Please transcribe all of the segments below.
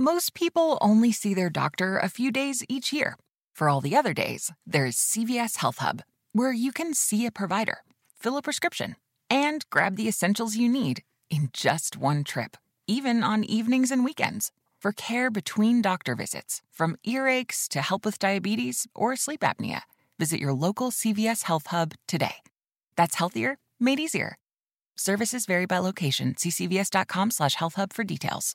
Most people only see their doctor a few days each year. For all the other days, there's CVS Health Hub, where you can see a provider, fill a prescription, and grab the essentials you need in just one trip, even on evenings and weekends. For care between doctor visits, from earaches to help with diabetes or sleep apnea, visit your local CVS Health Hub today. That's healthier, made easier. Services vary by location. See cvs.com slash health hub for details.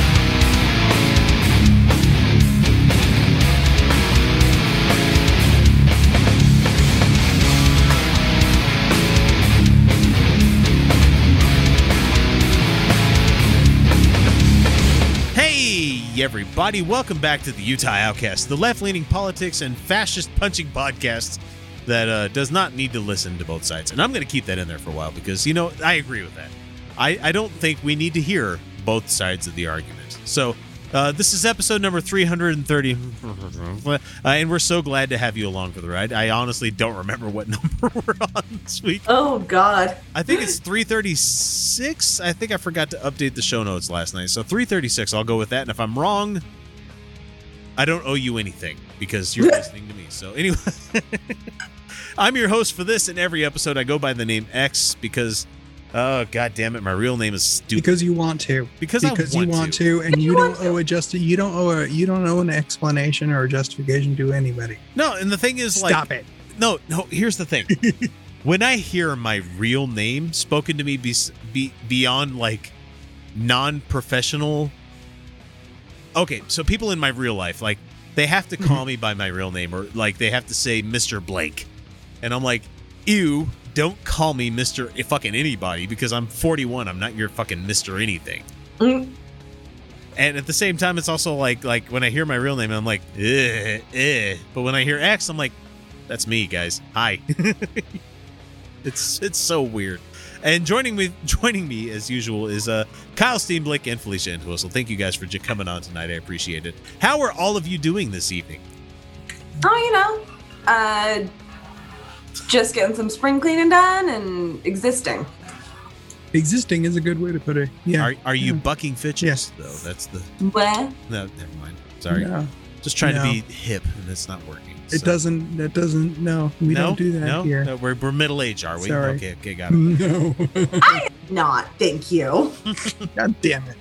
Everybody, welcome back to the Utah Outcast, the left leaning politics and fascist punching podcast that uh, does not need to listen to both sides. And I'm going to keep that in there for a while because, you know, I agree with that. I, I don't think we need to hear both sides of the argument. So, uh, this is episode number 330, uh, and we're so glad to have you along for the ride. I honestly don't remember what number we're on this week. Oh God. I think it's 336. I think I forgot to update the show notes last night. So 336, I'll go with that. And if I'm wrong, I don't owe you anything because you're listening to me. So anyway, I'm your host for this and every episode. I go by the name X because, oh god damn it, my real name is stupid. because you want to Because, I because want you want to. to, and You you don't owe a just you don't owe a you don't owe an explanation or a justification to anybody No, and the thing is, like, stop it no, no. Here's the thing. when I hear my real name spoken to me be, be beyond like non-professional. Okay, so people in my real life, like, they have to call mm-hmm. me by my real name, or like they have to say Mr. Blank, and I'm like, ew. Don't call me Mr. fucking anybody because I'm 41. I'm not your fucking Mr. anything. Mm. And at the same time, it's also like like when I hear my real name, I'm like, eh, eh. But when I hear X, I'm like, that's me, guys. Hi. it's it's so weird. And joining me joining me as usual is uh Kyle Steenblick and Felicia Entwistle. Thank you guys for j- coming on tonight. I appreciate it. How are all of you doing this evening? Oh, you know, uh, just getting some spring cleaning done and existing. existing is a good way to put it yeah Are are you Yeah. bucking fitches? Yes. Though that's the What? no. Never mind. Sorry. No, Just trying No. to be hip, and it's not working. it doesn't that doesn't no we no, don't do that no, here No, we're we're middle age, are we? Sorry. Okay, okay, got it. no I am Not, thank you. god damn it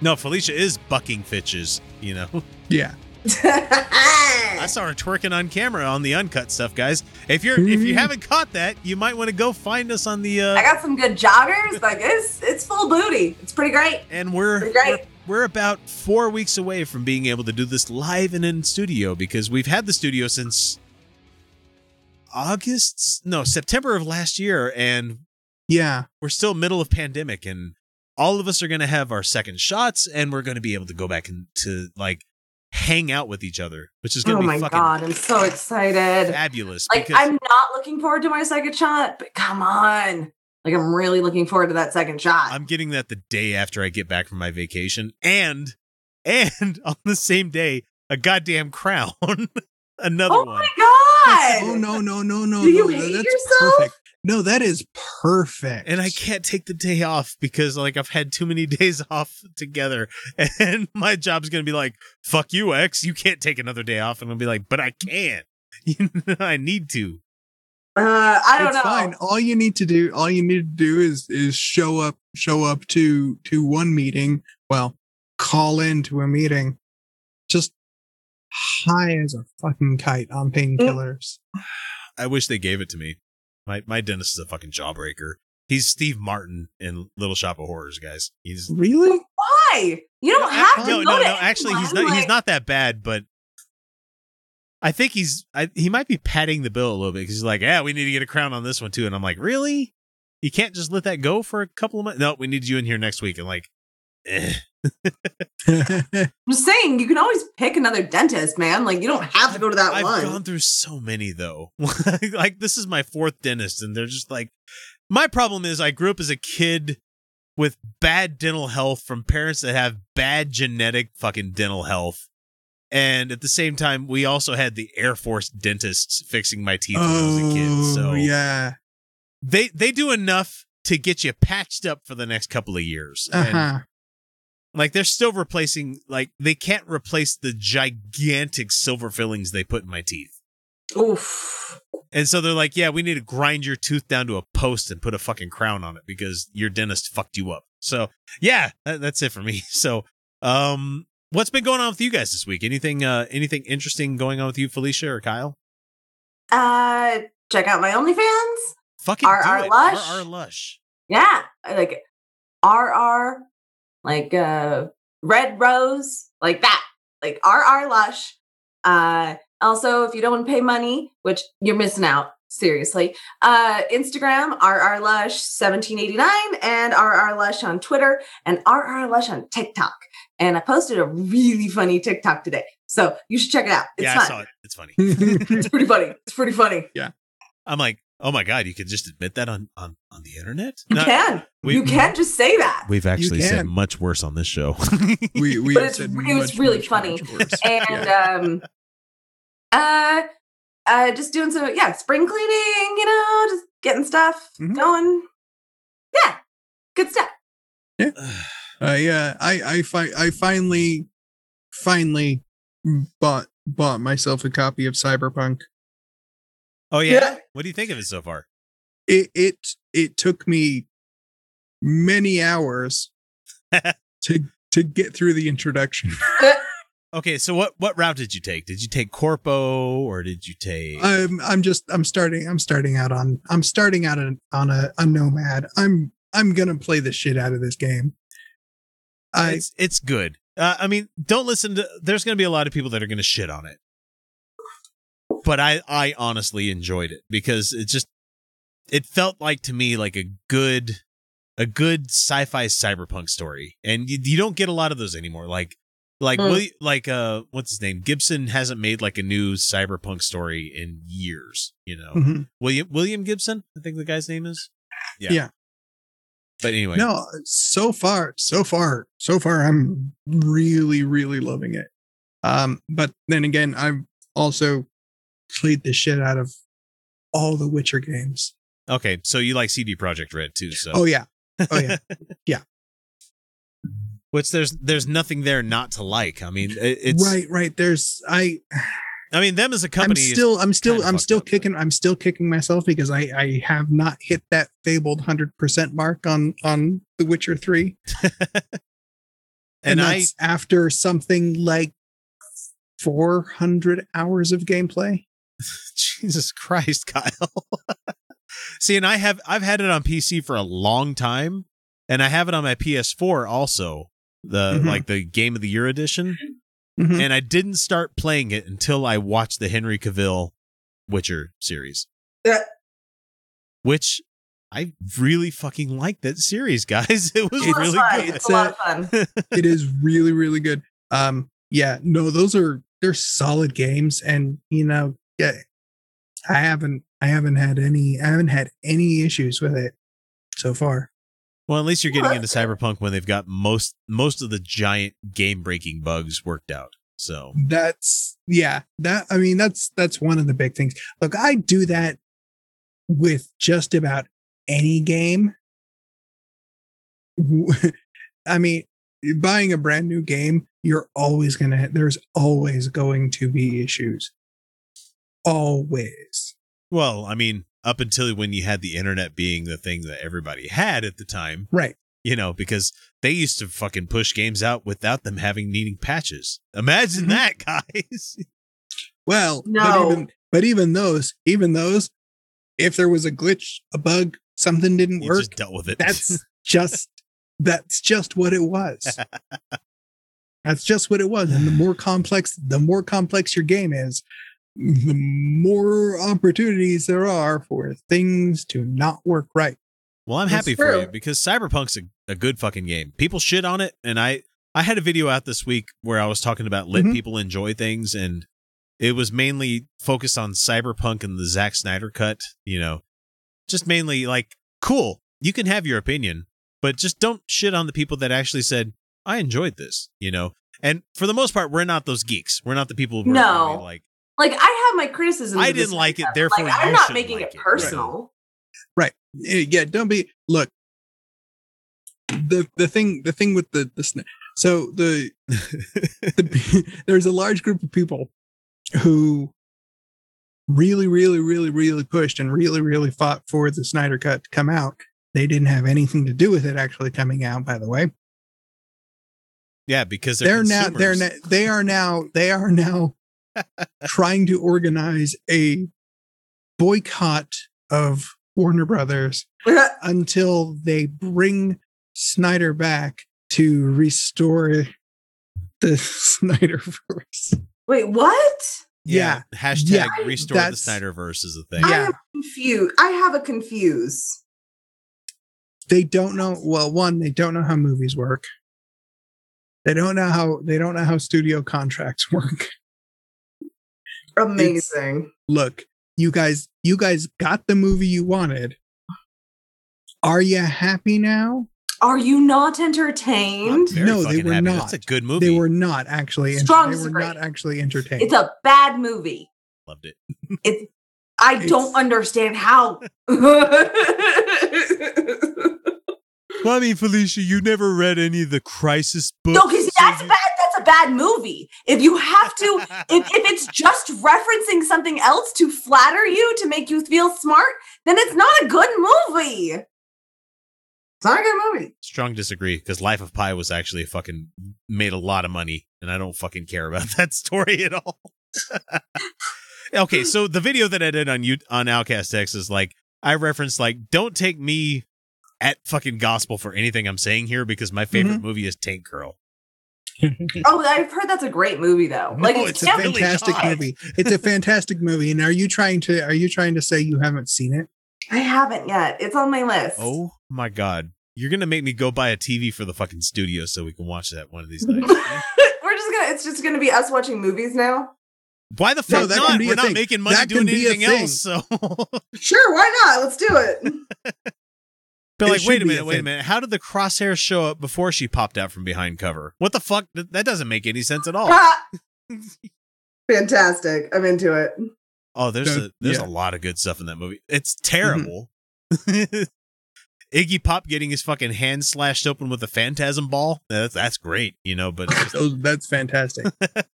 No, Felicia is bucking fitches, you know. yeah I saw her twerking on camera on the uncut stuff, guys. If you're if you haven't caught that, you might want to go find us on the I uh got some good joggers. Like it's it's full booty. It's pretty great. and we're Pretty great. we're, we're about 4 weeks away from being able to do this live and in studio because we've had the studio since August, no, September of last year and yeah we're still middle of pandemic and all of us are going to have our second shots and we're going to be able to go back and to like hang out with each other, which is going Oh to be fucking Oh my fucking god, I'm so excited. fabulous. Like because I'm not looking forward to my second shot, but come on. Like I'm really looking forward to that second shot. I'm getting that the day after I get back from my vacation, and and on the same day, a goddamn crown, another oh one. my god. oh no no no no Do you no hate that's yourself? perfect no that is perfect And I can't take the day off because like I've had too many days off together, and my job's gonna be like, "Fuck you, X, you can't take another day off," and I'll be like, "But I can, I need to." Uh, I don't it's know. fine. All you need to do, all you need to do is is show up, show up to to one meeting. Well, call in to a meeting, just high as a fucking kite on painkillers. I wish they gave it to me. My my dentist is a fucking jawbreaker. He's Steve Martin in Little Shop of Horrors, guys. He's Really? Why? You don't have to no, go no, to no. Actually, he's anyone, not. He's not that bad, but I think he's. I, he might be padding the bill a little bit because he's like, "Yeah, we need to get a crown on this one too." And I'm like, "Really? You can't just let that go for a couple of months? No, we need you in here next week." And like, eh. I'm just saying, you can always pick another dentist, man. Like you don't have to go to that one. I've gone through so many though. like this is my fourth dentist, and they're just like, My problem is I grew up as a kid with bad dental health from parents that have bad genetic fucking dental health. And at the same time, we also had the Air Force dentists fixing my teeth when I was a kid. So Oh, yeah. they they do enough to get you patched up for the next couple of years. Uh And, huh. Like they're still replacing like they can't replace the gigantic silver fillings they put in my teeth. Oof. And so they're like, yeah, we need to grind your tooth down to a post and put a fucking crown on it because your dentist fucked you up. So yeah, that, that's it for me. So, um, what's been going on with you guys this week? Anything, uh, anything interesting going on with you, Felicia or Kyle? Uh, check out my OnlyFans. Fucking RR. Lush? RR Lush. Yeah, like RR, like uh, Red Rose, like that, like RR Lush. Uh, also, if you don't pay money, which you're missing out, seriously, uh, Instagram RR Lush 1789 and RR Lush on Twitter and RR Lush on TikTok. And I posted a really funny TikTok today, so you should check it out. It's yeah, fun. I saw it. It's funny. It's pretty funny. It's pretty funny. Yeah. I'm like, oh my god, you could just admit that on on on the internet. You No, can. we- you can just say that. We've actually said much worse on this show. we we But it's said re- it was much, really much, funny. much and Yeah. um uh uh just doing some yeah spring cleaning you know just getting stuff Mhm. going yeah good stuff yeah I uh, I I fi- I finally finally bought bought myself a copy of Cyberpunk. Oh yeah? Yeah. What do you think of it so far? It it it took me many hours to to get through the introduction. Okay, so what what route did you take? Did you take Corpo or did you take? I'm I'm just I'm starting I'm starting out on I'm starting out on, on a, a nomad. I'm I'm gonna play the shit out of this game. I it's it's good. Uh, I mean, don't listen to. There's going to be a lot of people that are going to shit on it, but I I honestly enjoyed it because it just it felt like to me like a good a good sci-fi cyberpunk story, and you, you don't get a lot of those anymore. Like like Hmm. Willi- like uh what's his name Gibson hasn't made like a new cyberpunk story in years. You know Mhm. William William Gibson I think the guy's name is. Yeah. Yeah. But anyway, no so far so far so far I'm really really loving it. Um, but then again, I've also played the shit out of all the Witcher games. okay, so you like CD Projekt Red too, so Oh yeah, oh yeah. Yeah. Which there's there's nothing there not to like. I mean, it's right, right. There's I. I mean, them as a I'm company. is- still, I'm still, I'm fucked still up, kicking, I'm still kicking myself because I, I have not hit that fabled hundred percent mark on on The Witcher Three, and, I that's after something like four hundred hours of gameplay. Jesus Christ, Kyle. See, and I have I've had it on PC for a long time, and I have it on my PS4 also. The Mhm. like the Game of the Year edition, Mhm. and I didn't start playing it until I watched the Henry Cavill Witcher series. Yeah. Which I really fucking liked that series, guys. It was It's really fun. good. It's a lot of fun. it is really, really good. Um, yeah, no, those are they're solid games, and you know, yeah, I haven't, I haven't had any, I haven't had any issues with it so far. Well, at least you're getting Well, into Cyberpunk when they've got most most of the giant game breaking bugs worked out. So That's yeah, that I mean that's that's one of the big things. Look, I do that with just about any game. I mean, buying a brand new game, you're always going to there's always going to be issues. Always. Well, I mean, up until when you had the internet being the thing that everybody had at the time, Right. you know, because they used to fucking push games out without them having needing patches. Imagine Mhm. that, guys. Well, No. but even but even those, even those if there was a glitch, a bug, something didn't You work, just dealt with it. that's just that's just what it was that's just what it was and the more complex the more complex your game is the more opportunities there are for things to not work right well, I'm That's happy for true. you because Cyberpunk's a, a good fucking game. People shit on it, and I I had a video out this week where I was talking about let Mhm. people enjoy things, and it was mainly focused on Cyberpunk and the Zack Snyder cut. You know, just mainly like cool. You can have your opinion, but just don't shit on the people that actually said, I enjoyed this, you know? And for the most part, we're not those geeks. We're not the people who No. really like, Like I have my criticisms. I didn't like it, stuff. therefore like, I'm not making like it it. Right. personal. Right. Eh, Yeah, don't be look. The the thing the thing with the the sna- so the, the there's a large group of people who really really really really pushed and really really fought for the Snyder cut to come out. They didn't have anything to do with it actually coming out by the way. yeah, because they're, They're, now they're now they are now they are now trying to organize a boycott of Warner Brothers until they bring Snyder back to restore the Snyderverse. Wait, what? yeah. Hashtag Yeah, restore the Snyderverse is a thing. I Yeah. am confused. I have a confuse. They don't know well, one, they don't know how movies work. They don't know how they don't know how studio contracts work. Amazing. Look, you guys you guys got the movie you wanted. Are you happy now? Are you not entertained? very No, they were happy. not. That's a good movie. They were not actually enter- Strong they were disagree. not actually entertained. It's a bad movie. Loved it. It's I It's- don't understand how. Well, I mean, Felicia, you never read any of the Crisis books. no, because that's bad. That's a bad movie. If you have to, if, if it's just referencing something else to flatter you to make you feel smart, then it's not a good movie. It's not a good movie. Strong disagree because Life of Pi was actually fucking made a lot of money, and I don't fucking care about that story at all. okay, so the video that I did on you on Outcast X is like I referenced like don't take me at fucking gospel for anything I'm saying here because my favorite mm-hmm. movie is Tank Girl. Oh, I've heard that's a great movie though. No, Like it's a can't really fantastic not. movie. It's a fantastic movie. And are you trying to are you trying to say you haven't seen it? I haven't yet. It's on my list. Oh my god, you're gonna make me go buy a TV for the fucking studio so we can watch that one of these nights. We're just gonna. It's just gonna be us watching movies now. Why the No, fuck that not? We're not thing. making money That doing anything else, so. Sure, why not? Let's do it. But It like, wait a be a minute, wait a minute. How did the crosshairs show up before she popped out from behind cover? What the fuck? That that doesn't make any sense at all. Fantastic. I'm into it. Oh, there's No, a there's yeah. a lot of good stuff in that movie. It's terrible. Iggy Pop getting his fucking hand slashed open with a phantasm ball. That's that's great, you know. But just, Those, that's fantastic.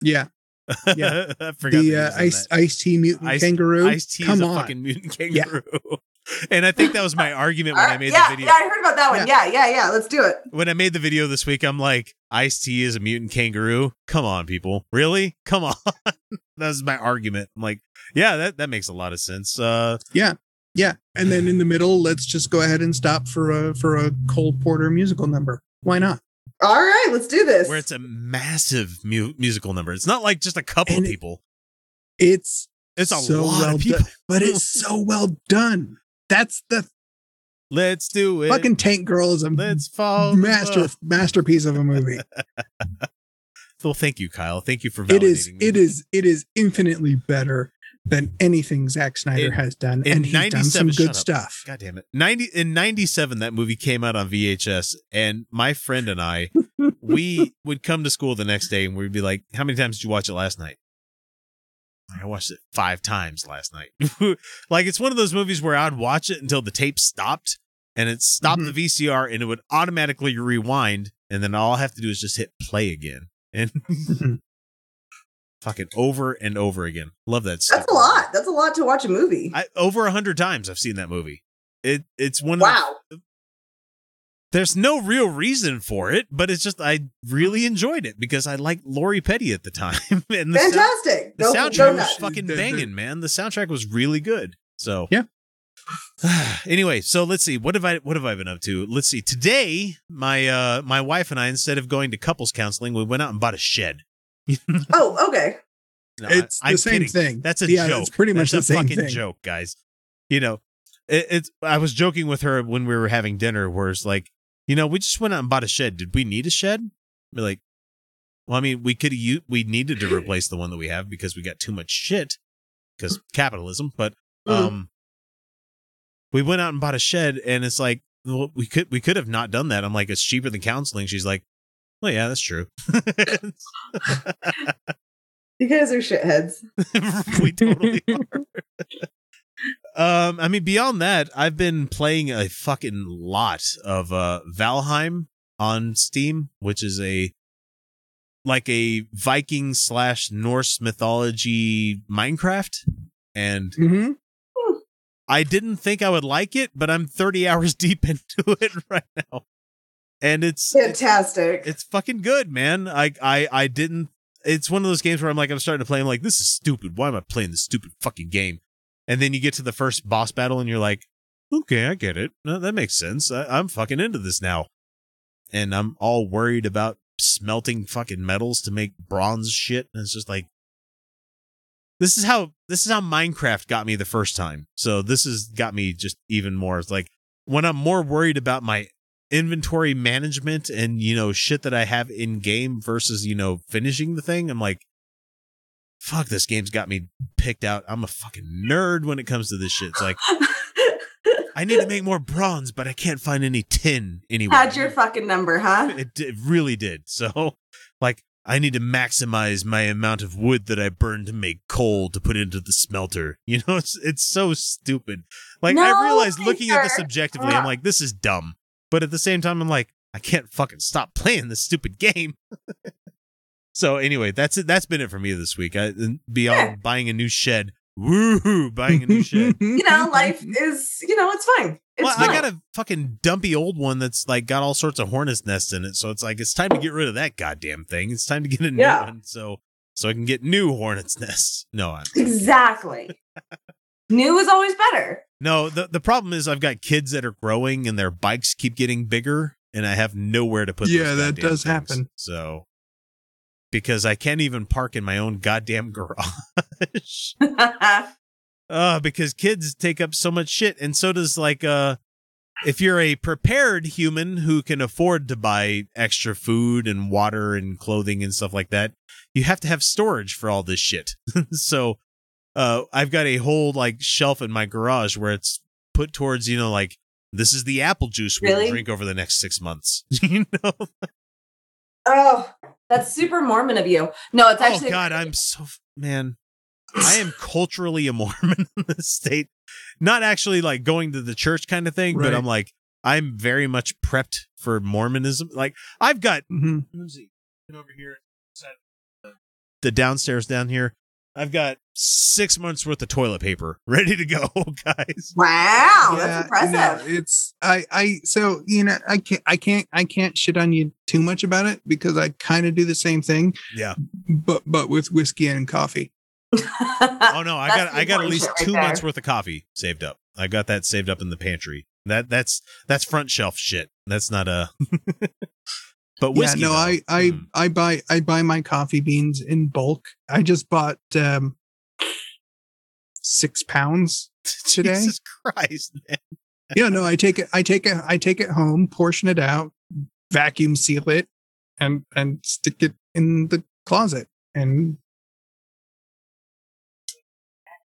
Yeah. Yeah. I forgot The uh, ice that. Ice T mutant Ice- kangaroo. Ice T is Come a on. fucking mutant Yeah. Kangaroo. and I think that was my argument when I Uh, made yeah, the video. yeah, I heard about that one. Yeah, yeah, yeah. Let's do it. when I made the video this week, I'm like, Ice T is a mutant kangaroo. Come on, people. Really? Come on. that was my argument. I'm like, yeah, that, that makes a lot of sense. Uh, Yeah. Yeah. And then in the middle, let's just go ahead and stop for a for a Cole Porter musical number. Why not? All right, let's do this. where it's a massive mu- musical number. It's not like just a couple And of it- people. It's It's a so lot well of people. done, but it's so well done. That's the Let's do it. fucking Tank Girl is a Let's fall. master masterpiece of a movie. Well, thank you, Kyle. Thank you for validating it is me. it is it is infinitely better than anything Zack Snyder In- has done, and he's done some good stuff. God damn it. 90 in 97 that movie came out on VHS and my friend and I we would come to school the next day and we'd be like, "How many times did you watch it last night?" I watched it 5 times last night. like it's one of those movies where I'd watch it until the tape stopped and it stopped Mhm. the VCR and it would automatically rewind and then all I have to do is just hit play again. And Mhm. fucking over and over again. Love that stuff. That's a lot. That's a lot to watch a movie. I, over a hundred times I've seen that movie. It it's one. Of wow. the- there's no real reason for it, but it's just I really enjoyed it because I liked Lori Petty at the time, and the, sound, Fantastic. the Go- soundtrack go was nuts. fucking The- the- banging, man. The soundtrack was really good. So Yeah. anyway, so let's see. What have I what have I been up to? Let's see. Today, my uh my wife and I, instead of going to couples counseling, we went out and bought a shed. Oh, okay. No, I- it's the I'm same kidding. thing. That's a yeah, joke. It's pretty much That's the a same fucking thing. joke, guys. You know, it, it's. I was joking with her when we were having dinner, where it's like, you know, we just went out and bought a shed. Did we need a shed? We're like, well, I mean, we could use. We needed to replace the one that we have because we got too much shit because capitalism. But Mhm. um, we went out and bought a shed, and it's like well, we could we could have not done that. I'm like, it's cheaper than counseling. She's like, well, yeah, that's true. You guys are shitheads. we totally are. Um, I mean, beyond that, I've been playing a fucking lot of uh Valheim on Steam, which is a like a Viking slash Norse mythology Minecraft, and hmm I didn't think I would like it, but I'm 30 hours deep into it right now, and it's Fantastic. it's fucking good, man. I I I didn't. It's one of those games where I'm like, I'm starting to play. I'm like, this is stupid. Why am I playing this stupid fucking game? And then you get to the first boss battle, and you're like, okay, I get it. No, that makes sense. I, I'm fucking into this now. And I'm all worried about smelting fucking metals to make bronze shit. And it's just like, this is how this is how Minecraft got me the first time. So this has got me just even more. It's like when I'm more worried about my inventory management and you know shit that I have in game versus you know finishing the thing, I'm like, fuck, this game's got me picked out. I'm a fucking nerd when it comes to this shit. It's like I need to make more bronze, but I can't find any tin anywhere. Had your fucking number, huh? It, it really did. So, like, I need to maximize my amount of wood that I burn to make coal to put into the smelter. You know, it's it's so stupid. Like, I No, realized looking at this objectively, I'm like, this is dumb. But at the same time, I'm like, I can't fucking stop playing this stupid game. So anyway, that's it. That's been it for me this week. I, beyond Yeah. buying a new shed, woohoo, buying a new shed. You know, life is, you know, it's fine. It's well, fine. I got a fucking dumpy old one that's like got all sorts of hornets nests in it. So it's like it's time to get rid of that goddamn thing. It's time to get a new Yeah. one. So so I can get new hornets nests. No, I'm, Exactly. New is always better. no. The the problem is I've got kids that are growing and their bikes keep getting bigger, and I have nowhere to put. those Yeah, that does things. happen. So because I can't even park in my own goddamn garage. Uh, because kids take up so much shit, and so does like uh if you're a prepared human who can afford to buy extra food and water and clothing and stuff like that, you have to have storage for all this shit. so uh I've got a whole like shelf in my garage where it's put towards, you know, like this is the apple juice we'll Really? drink over the next six months. you know? oh, that's super Mormon of you. No, it's actually oh God, I'm so man. I am culturally a Mormon in this state. Not actually like going to the church kind of thing, but I'm like I'm very much prepped for Mormonism. Like I've got Mhm. who's over here. the- The downstairs down here. I've got six months worth of toilet paper ready to go, guys. wow, Yeah, that's impressive. no, it's I I so you know I can't I can't I can't shit on you too much about it because I kind of do the same thing, Yeah. but but with whiskey and coffee. Oh no, I got I got at least right two there. months worth of coffee saved up. I got that saved up in the pantry. That that's that's front shelf shit. That's not a. but whiskey. yeah, no, though, I I mm. I buy I buy my coffee beans in bulk. I just bought um six pounds today. Jesus Christ, man. yeah, no, I take it I take it I take it home, portion it out, vacuum seal it, and and stick it in the closet. And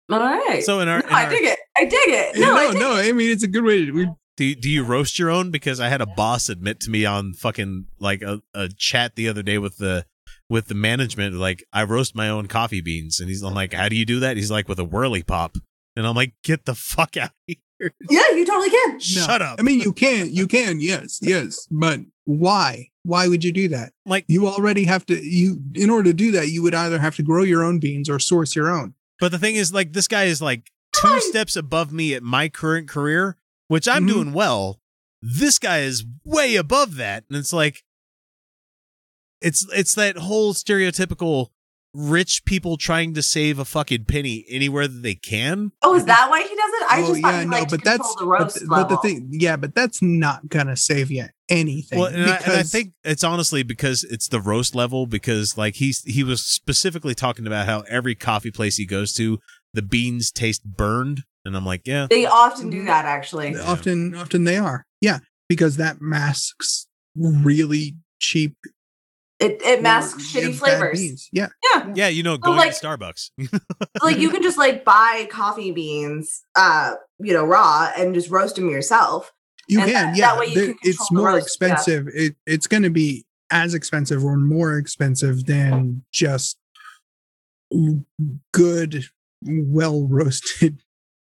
All right. So in our, no, in I our dig it. I dig it. No, no, I no, it. I mean it's a good way to we do you, do you roast your own? Because I had a boss admit to me on fucking like a, a chat the other day with the with the management. Like I roast my own coffee beans, and he's I'm like, how do you do that? He's like with a Whirley Pop, and I'm like, get the fuck out of here! Yeah, you totally can. Shut up! I mean you can you can, yes, yes. But why? Why would you do that? like, You already have to you in order to do that, you would either have to grow your own beans or source your own. but the thing is, like, this guy is like two steps above me at my current career, which I'm Mhm. doing well. This guy is way above that, and it's like, it's it's that whole stereotypical rich people trying to save a fucking penny anywhere that they can. Oh, is that why he does it? I oh just thought yeah, he no, liked to but control that's the but, roast th- but the thing, yeah, but that's not gonna save you anything. Well, and I, and I think it's honestly because it's the roast level. Because like he's he was specifically talking about how every coffee place he goes to, the beans taste burned, and I'm like, yeah, They often do that, actually. often often they are, yeah, because that masks really cheap It it masks shitty flavors. beans. Yeah. Yeah, you know, So, going like- to Starbucks. like you can just like buy coffee beans, uh, you know, raw and just roast them yourself. You And can, that- yeah. that way you There- can control it's the more roast, yeah. expensive. It it's going to be as expensive or more expensive than just good, well roasted.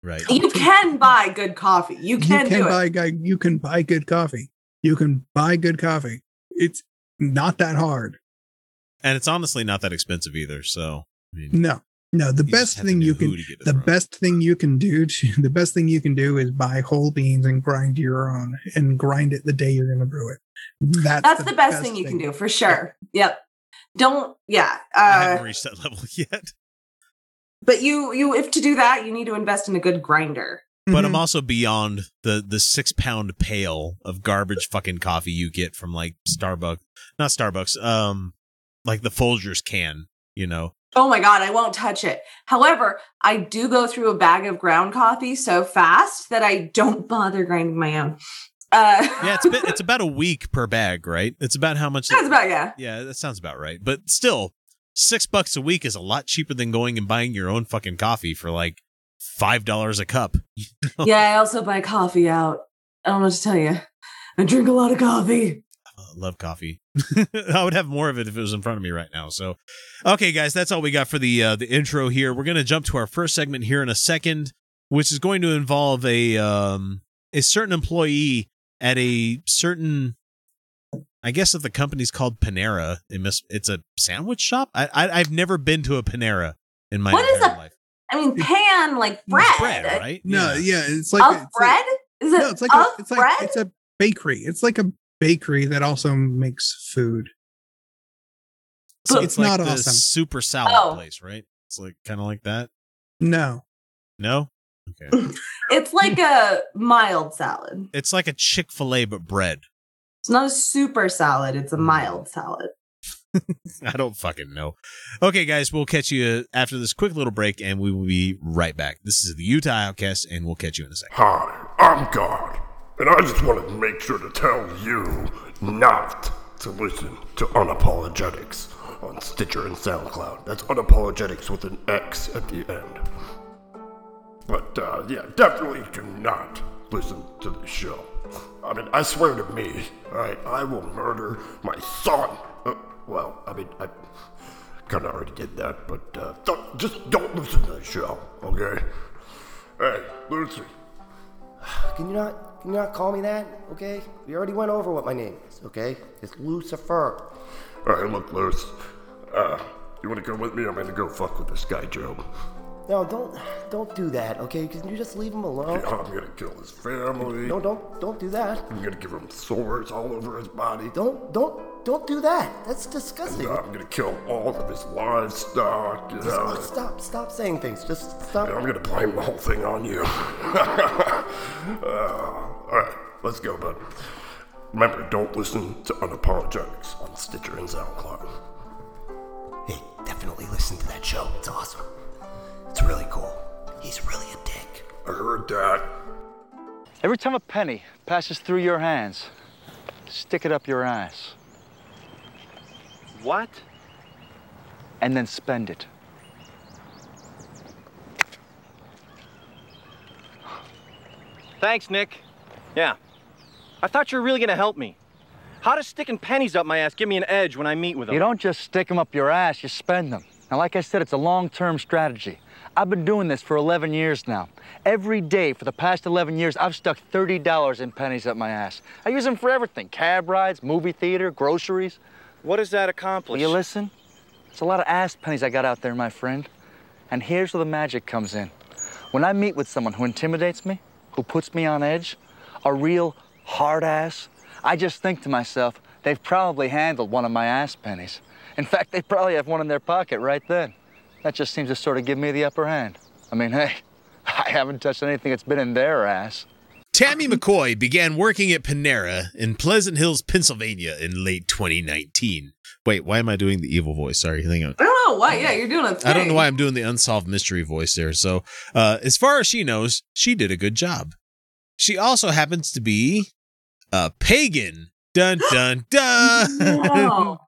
Right. You can buy good coffee. You can, you can do buy it. You can buy good coffee. You can buy good coffee. It's not that hard. And it's honestly not that expensive either. So, I mean, No, no. The best thing you can to get it the from. best thing you can do to the best thing you can do is buy whole beans and grind your own and grind it the day you're going to brew it. That's, That's the, best, thing you can do for sure. Yep. Don't yeah. I Uh, haven't reached that level yet. But you you if to do that, you need to invest in a good grinder. But Mhm. I'm also beyond the the six pound pail of garbage fucking coffee you get from like Starbucks, not Starbucks, um, like the Folgers can. You know, Oh my god, I won't touch it. However, I do go through a bag of ground coffee so fast that I don't bother grinding my own. Uh, yeah, it's been, it's about a week per bag, right? It's about how much. that's about yeah. yeah, that sounds about right. But still, six bucks a week is a lot cheaper than going and buying your own fucking coffee for like five dollars a cup. Yeah, I also buy coffee out. I don't know what to tell you. I drink a lot of coffee. I love coffee. I would have more of it if it was in front of me right now. So, okay, guys, that's all we got for the uh, the intro here. We're gonna jump to our first segment here in a second, which is going to involve a um a certain employee at a certain. I guess if the company's called Panera, it must, it's a sandwich shop. I, I I've never been to a Panera in my What is entire a- life. I mean, pan like It's bread. bread, right? No, Yeah. yeah, it's like Of it's like- bread? Is it no, it's like of a, it's like bread? it's a bakery. It's like a bakery that also makes food. So it's, It's like not the awesome. super salad Oh. place, right? It's like kind of like that. No, No, okay. it's like a mild salad. it's like a Chick Fil A but bread. It's not a super salad. It's a Mm. mild salad. I don't fucking know. Okay, guys, we'll catch you after this quick little break, and we will be right back. This is the Utah Outcast, and we'll catch you in a second. Hi, I'm God, and I just wanted to make sure to tell you not to listen to Unapologetics on Stitcher and SoundCloud. That's Unapologetics with an X at the end. But, uh, yeah, definitely do not listen to the show. I mean, I swear to me, alright, I will murder my son. Uh, well, I mean, I kind of already did that, but, uh, don't, just don't listen to the show, okay? Hey, Lucy. Can you not can you not call me that? Okay? We already went over what my name is, okay? It's Lucifer. Alright, look, Luce. Uh, you wanna come with me? I'm gonna go fuck with this guy, Joe. No, don't don't do that, okay? Can you just leave him alone? Yeah, I'm gonna kill his family. No, don't don't do that. I'm gonna give him sores all over his body. Don't don't don't do that. That's disgusting. I'm gonna kill all of his livestock, you know. Stop, stop, stop saying things. Just stop. And I'm gonna blame the whole thing on you. uh, Alright, let's go, bud. Remember, don't listen to Unapologetics on Stitcher and SoundCloud. Hey, definitely listen to that show. It's awesome. It's really cool. He's really a dick. I heard that. Every time a penny passes through your hands, stick it up your ass. What? And then spend it. Thanks, Nick. Yeah. I thought you were really gonna help me. How does sticking pennies up my ass give me an edge when I meet with them? You don't just stick them up your ass, you spend them. Now, like I said, it's a long term strategy. I've been doing this for 11 years now. Every day for the past 11 years, I've stuck $30 in pennies up my ass. I use them for everything cab rides, movie theater, groceries. What does that Will accomplish? you listen? It's a lot of ass pennies I got out there, my friend. And here's where the magic comes in. When I meet with someone who intimidates me, who puts me on edge, a real hard ass, I just think to myself, they've probably handled one of my ass pennies. In fact, they probably have one in their pocket right then. That just seems to sort of give me the upper hand. I mean, hey, I haven't touched anything that's been in their ass. Tammy McCoy began working at Panera in Pleasant Hills, Pennsylvania in late 2019. Wait, why am I doing the evil voice? Sorry, hang on. I don't know why. Yeah, you're doing it. I don't know why I'm doing the unsolved mystery voice there. So, uh, as far as she knows, she did a good job. She also happens to be a pagan. Dun dun dun. No.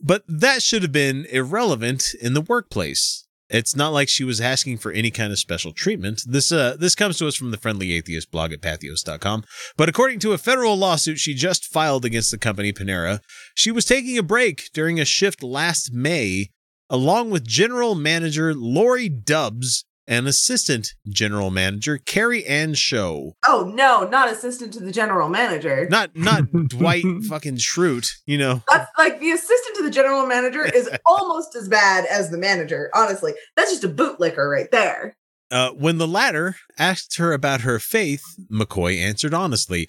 But that should have been irrelevant in the workplace. It's not like she was asking for any kind of special treatment. This uh this comes to us from the Friendly Atheist blog at patheos.com. But according to a federal lawsuit she just filed against the company Panera, she was taking a break during a shift last May along with general manager Lori Dubbs and assistant general manager Carrie Ann Show. Oh no, not assistant to the general manager. Not not Dwight fucking Schrute, you know. That's like the assistant to the general manager is almost as bad as the manager. Honestly, that's just a bootlicker right there. Uh, when the latter asked her about her faith, McCoy answered honestly.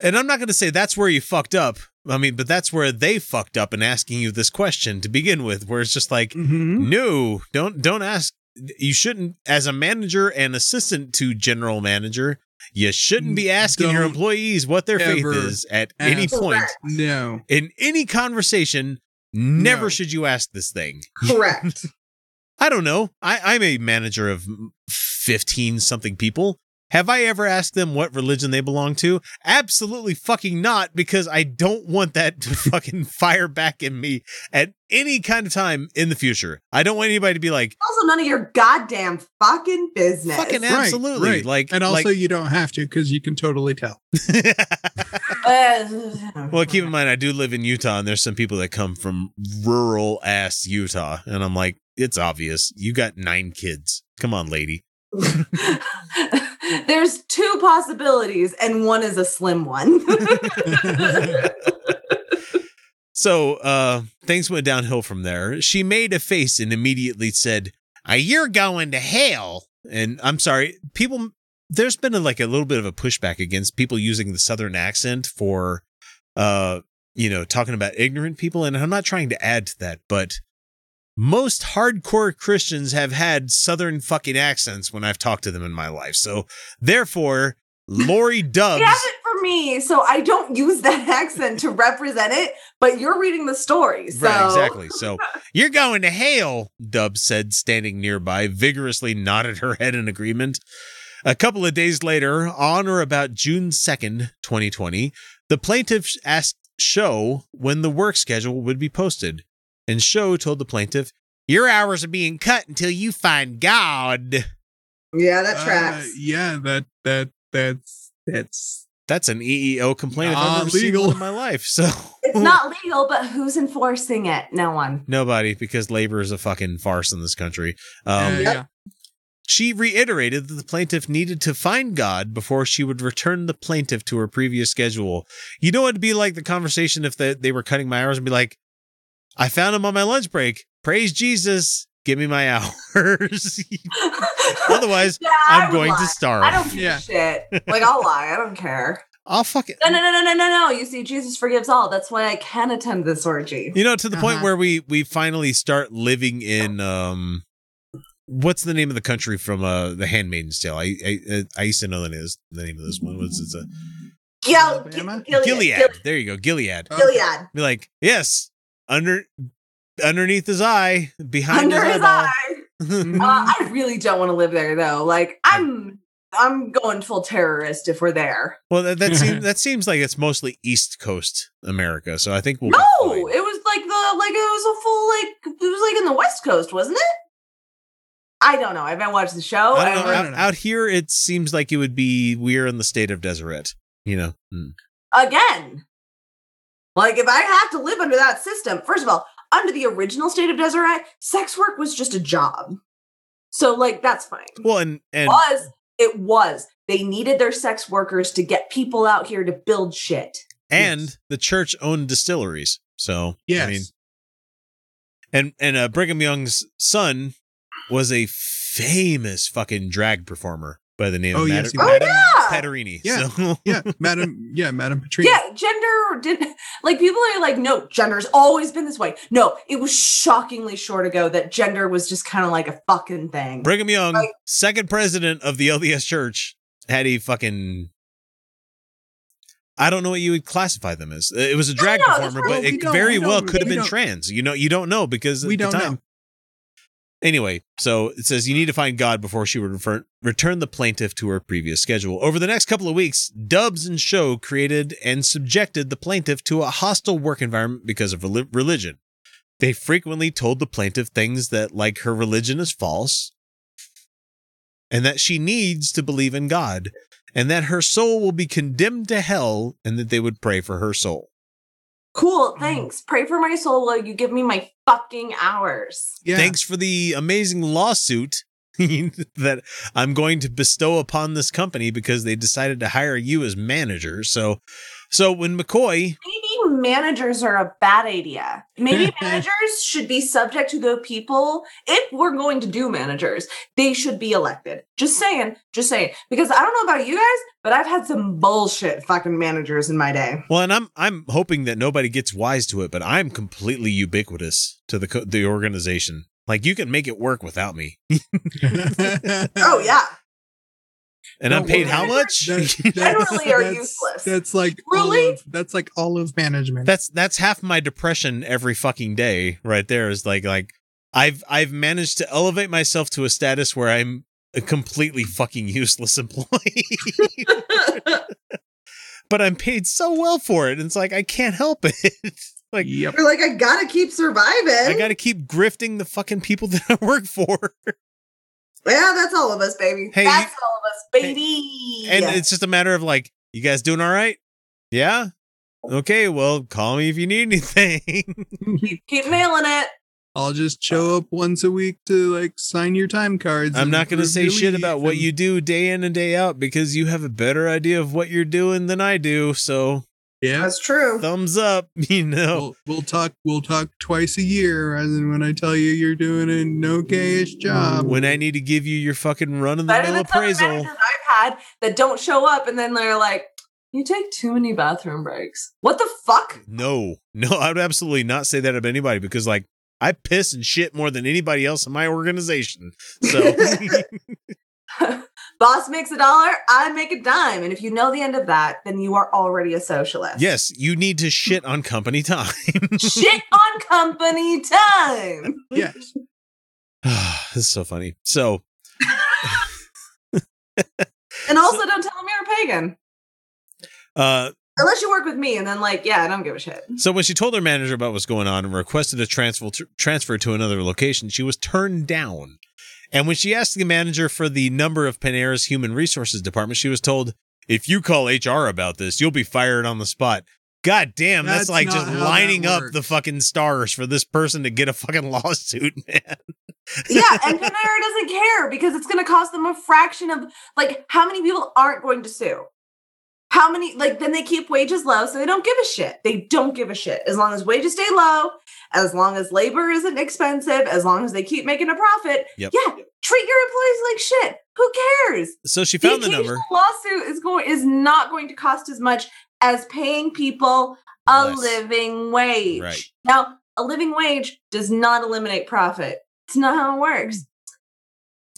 And I'm not going to say that's where you fucked up. I mean, but that's where they fucked up in asking you this question to begin with, where it's just like, Mhm. no, don't don't ask. You shouldn't, as a manager and assistant to general manager, you shouldn't be asking your Don't employees what their faith is at any point Correct. No. in any conversation. Never No. should you ask this thing. Correct. I don't know. I, I'm a manager of 15 something people. Have I ever asked them what religion they belong to? Absolutely fucking not, because I don't want that to fucking fire back in me at any kind of time in the future. I don't want anybody to be like, also, none of your goddamn fucking business. fucking absolutely. right. Like, and also like- you don't have to because you can totally tell. Well, keep in mind, I do live in Utah, and there's some people that come from rural ass Utah. And I'm like, it's obvious. You got nine kids. Come on, lady. There's two possibilities, and one is a slim one. So uh things went downhill from there. She made a face and immediately said, "Uh, "You're going to hell." And I'm sorry, people. There's been a, like a little bit of a pushback against people using the southern accent for, uh, you know, talking about ignorant people. And I'm not trying to add to that, but most hardcore Christians have had southern fucking accents when I've talked to them in my life. So therefore, Lori Dubs. It for me, so I don't use that accent to represent it. But you're reading the story, so Right, exactly. So you're going to hail, Dubs said, standing nearby, vigorously nodded her head in agreement. A couple of days later, on or about June 2nd, 2020, the plaintiff asked Show when the work schedule would be posted. And Show told the plaintiff, Your hours are being cut until you find God. Yeah, that Uh, yeah, that that that's that's That's an EEO complaint if I've Not ever seen legal. one in my life. So it's not legal, but who's enforcing it? No one. nobody, because labor is a fucking farce in this country. Um, uh, yeah. She reiterated that the plaintiff needed to find God before she would return the plaintiff to her previous schedule. You know, it'd be like the conversation if they, they were cutting my hours and be like, I found him on my lunch break. Praise Jesus. Give me my hours. Otherwise, Yeah, I I'm would going to lie. starve. I don't give Yeah. a shit. Like I'll lie. I don't care. I'll fucking. No, no, no, no, no, no, no. You see, Jesus forgives all. That's why I can attend this orgy. You know, to the point Uh-huh. where we we finally start living in um, what's the name of the country from uh the Handmaid's Tale? I I I used to know the name, the name of this one. What's it's a Gil- Gilead. Gilead. Gilead. There you go, Gilead. Gilead. Be like, yes, under underneath his eye, behind Under his, his eye. Uh, I really don't want to live there though. Like I'm, I'm going full terrorist if we're there. well, that, that seems that seems like it's mostly East Coast America. So I think we'll. No, it was like the like it was a full like it was like in the West Coast, wasn't it? I don't know. I haven't watched the show. I don't know. Out, out here, it seems like it would be we're in the state of Deseret. You know, Mm. again. Like if I have to live under that system, first of all, under the original state of Deseret, sex work was just a job. So like that's fine. well, and and was it was. They needed their sex workers to get people out here to build shit. and Yes. the church owned distilleries. So Yes. I mean, and and uh, Brigham Young's son was a famous fucking drag performer by the name Oh, of yes, Mad- he Oh yeah. Pattirini. Yeah. So, yeah, Madam. Yeah, Madam Patrina. Yeah, gender didn't like people are like, no, gender's always been this way. No, it was shockingly short ago that gender was just kind of like a fucking thing. Brigham Young, Like- second president of the LDS Church, had a fucking. I don't know what you would classify them as. It was a drag know, performer, but we it very we well don't- could have we been don't- trans. You know, you don't know because we at don't time. know. Anyway, so it says you need to find God before she would refer- return the plaintiff to her previous schedule. Over the next couple of weeks, Dubs and Show created and subjected the plaintiff to a hostile work environment because of reli- religion. They frequently told the plaintiff things that, like, her religion is false and that she needs to believe in God and that her soul will be condemned to hell and that they would pray for her soul. Cool. Mm-hmm. Thanks. Pray for my soul while you give me my fucking hours. Yeah. Thanks for the amazing lawsuit that I'm going to bestow upon this company because they decided to hire you as manager. So, so when McCoy, Maybe managers are a bad idea. Maybe managers should be subject to the people. If we're going to do managers, they should be elected. Just saying. Just saying. Because I don't know about you guys, but I've had some bullshit fucking managers in my day. well, and I'm I'm hoping that nobody gets wise to it, but I'm completely ubiquitous to the co- the organization. Like you can make it work without me, Oh yeah. And I'm paid how much? That- Generally are that's- useless. That's like Really? of, that's like all of management. that's that's half my depression every fucking day right there is like like i've i've managed to elevate myself to a status where i'm a completely fucking useless employee but i'm paid so well for it and it's like i can't help it like yep. You're like, I gotta keep surviving. i gotta keep grifting the fucking people that i work for yeah, that's all of us, baby. Hey, that's you- all of us, baby. and it's just a matter of like you guys doing all right yeah okay well call me if you need anything keep, keep nailing it. I'll just show up once a week to like sign your time cards. I'm not going to say shit leave about what you do day in and day out because you have a better idea of what you're doing than I do. So Yeah. That's true. thumbs up, you know. We'll, we'll talk. We'll talk twice a year, as in when I tell you you're doing an okayish job. When I need to give you your fucking run of the mill appraisal. I've had that don't show up and then they're like, you take too many bathroom breaks. What the fuck? No, no, I would absolutely not say that of anybody because, like, I piss and shit more than anybody else in my organization. So, Boss makes a dollar, I make a dime. And if you know the end of that, then you are already a socialist. yes, you need to shit on company time. Shit on company time. yes. this is so funny. So, And also, don't tell them you're a pagan. uh, Unless you work with me, and then, like, yeah, I don't give a shit. So when she told her manager about what's going on and requested a transfer transfer to another location, she was turned down. And when she asked the manager for the number of Panera's human resources department, she was told, "If you call HR about this, you'll be fired on the spot." God damn, that's, That's like just lining up the fucking stars for this person to get a fucking lawsuit, man. Yeah, and Panera doesn't care because it's going to cost them a fraction of, like, how many people aren't going to sue? How many, like, then they keep wages low, so they don't give a shit. They don't give a shit. As long as wages stay low, as long as labor isn't expensive, as long as they keep making a profit, Yep. yeah, treat your employees like shit. Who cares? So she found the occasional number. lawsuit is going is not going to cost as much as paying people a Less. living wage. Right. Now, a living wage does not eliminate profit. It's not how it works.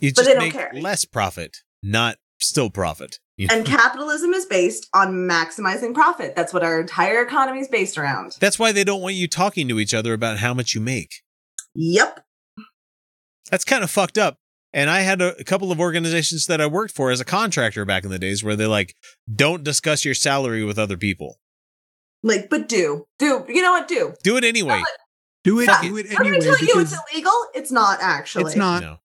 You but just they don't make care. less profit, not still profit. You know? And capitalism is based on maximizing profit. That's what our entire economy is based around. That's why they don't want you talking to each other about how much you make. Yep. that's kind of fucked up. And I had a, a couple of organizations that I worked for as a contractor back in the days where they're like, don't discuss your salary with other people. Like, but do. Do. You know what? Do. Do it anyway. Do it. Fuck Do it They're going to tell you it's illegal. It's not actually. it's not. No.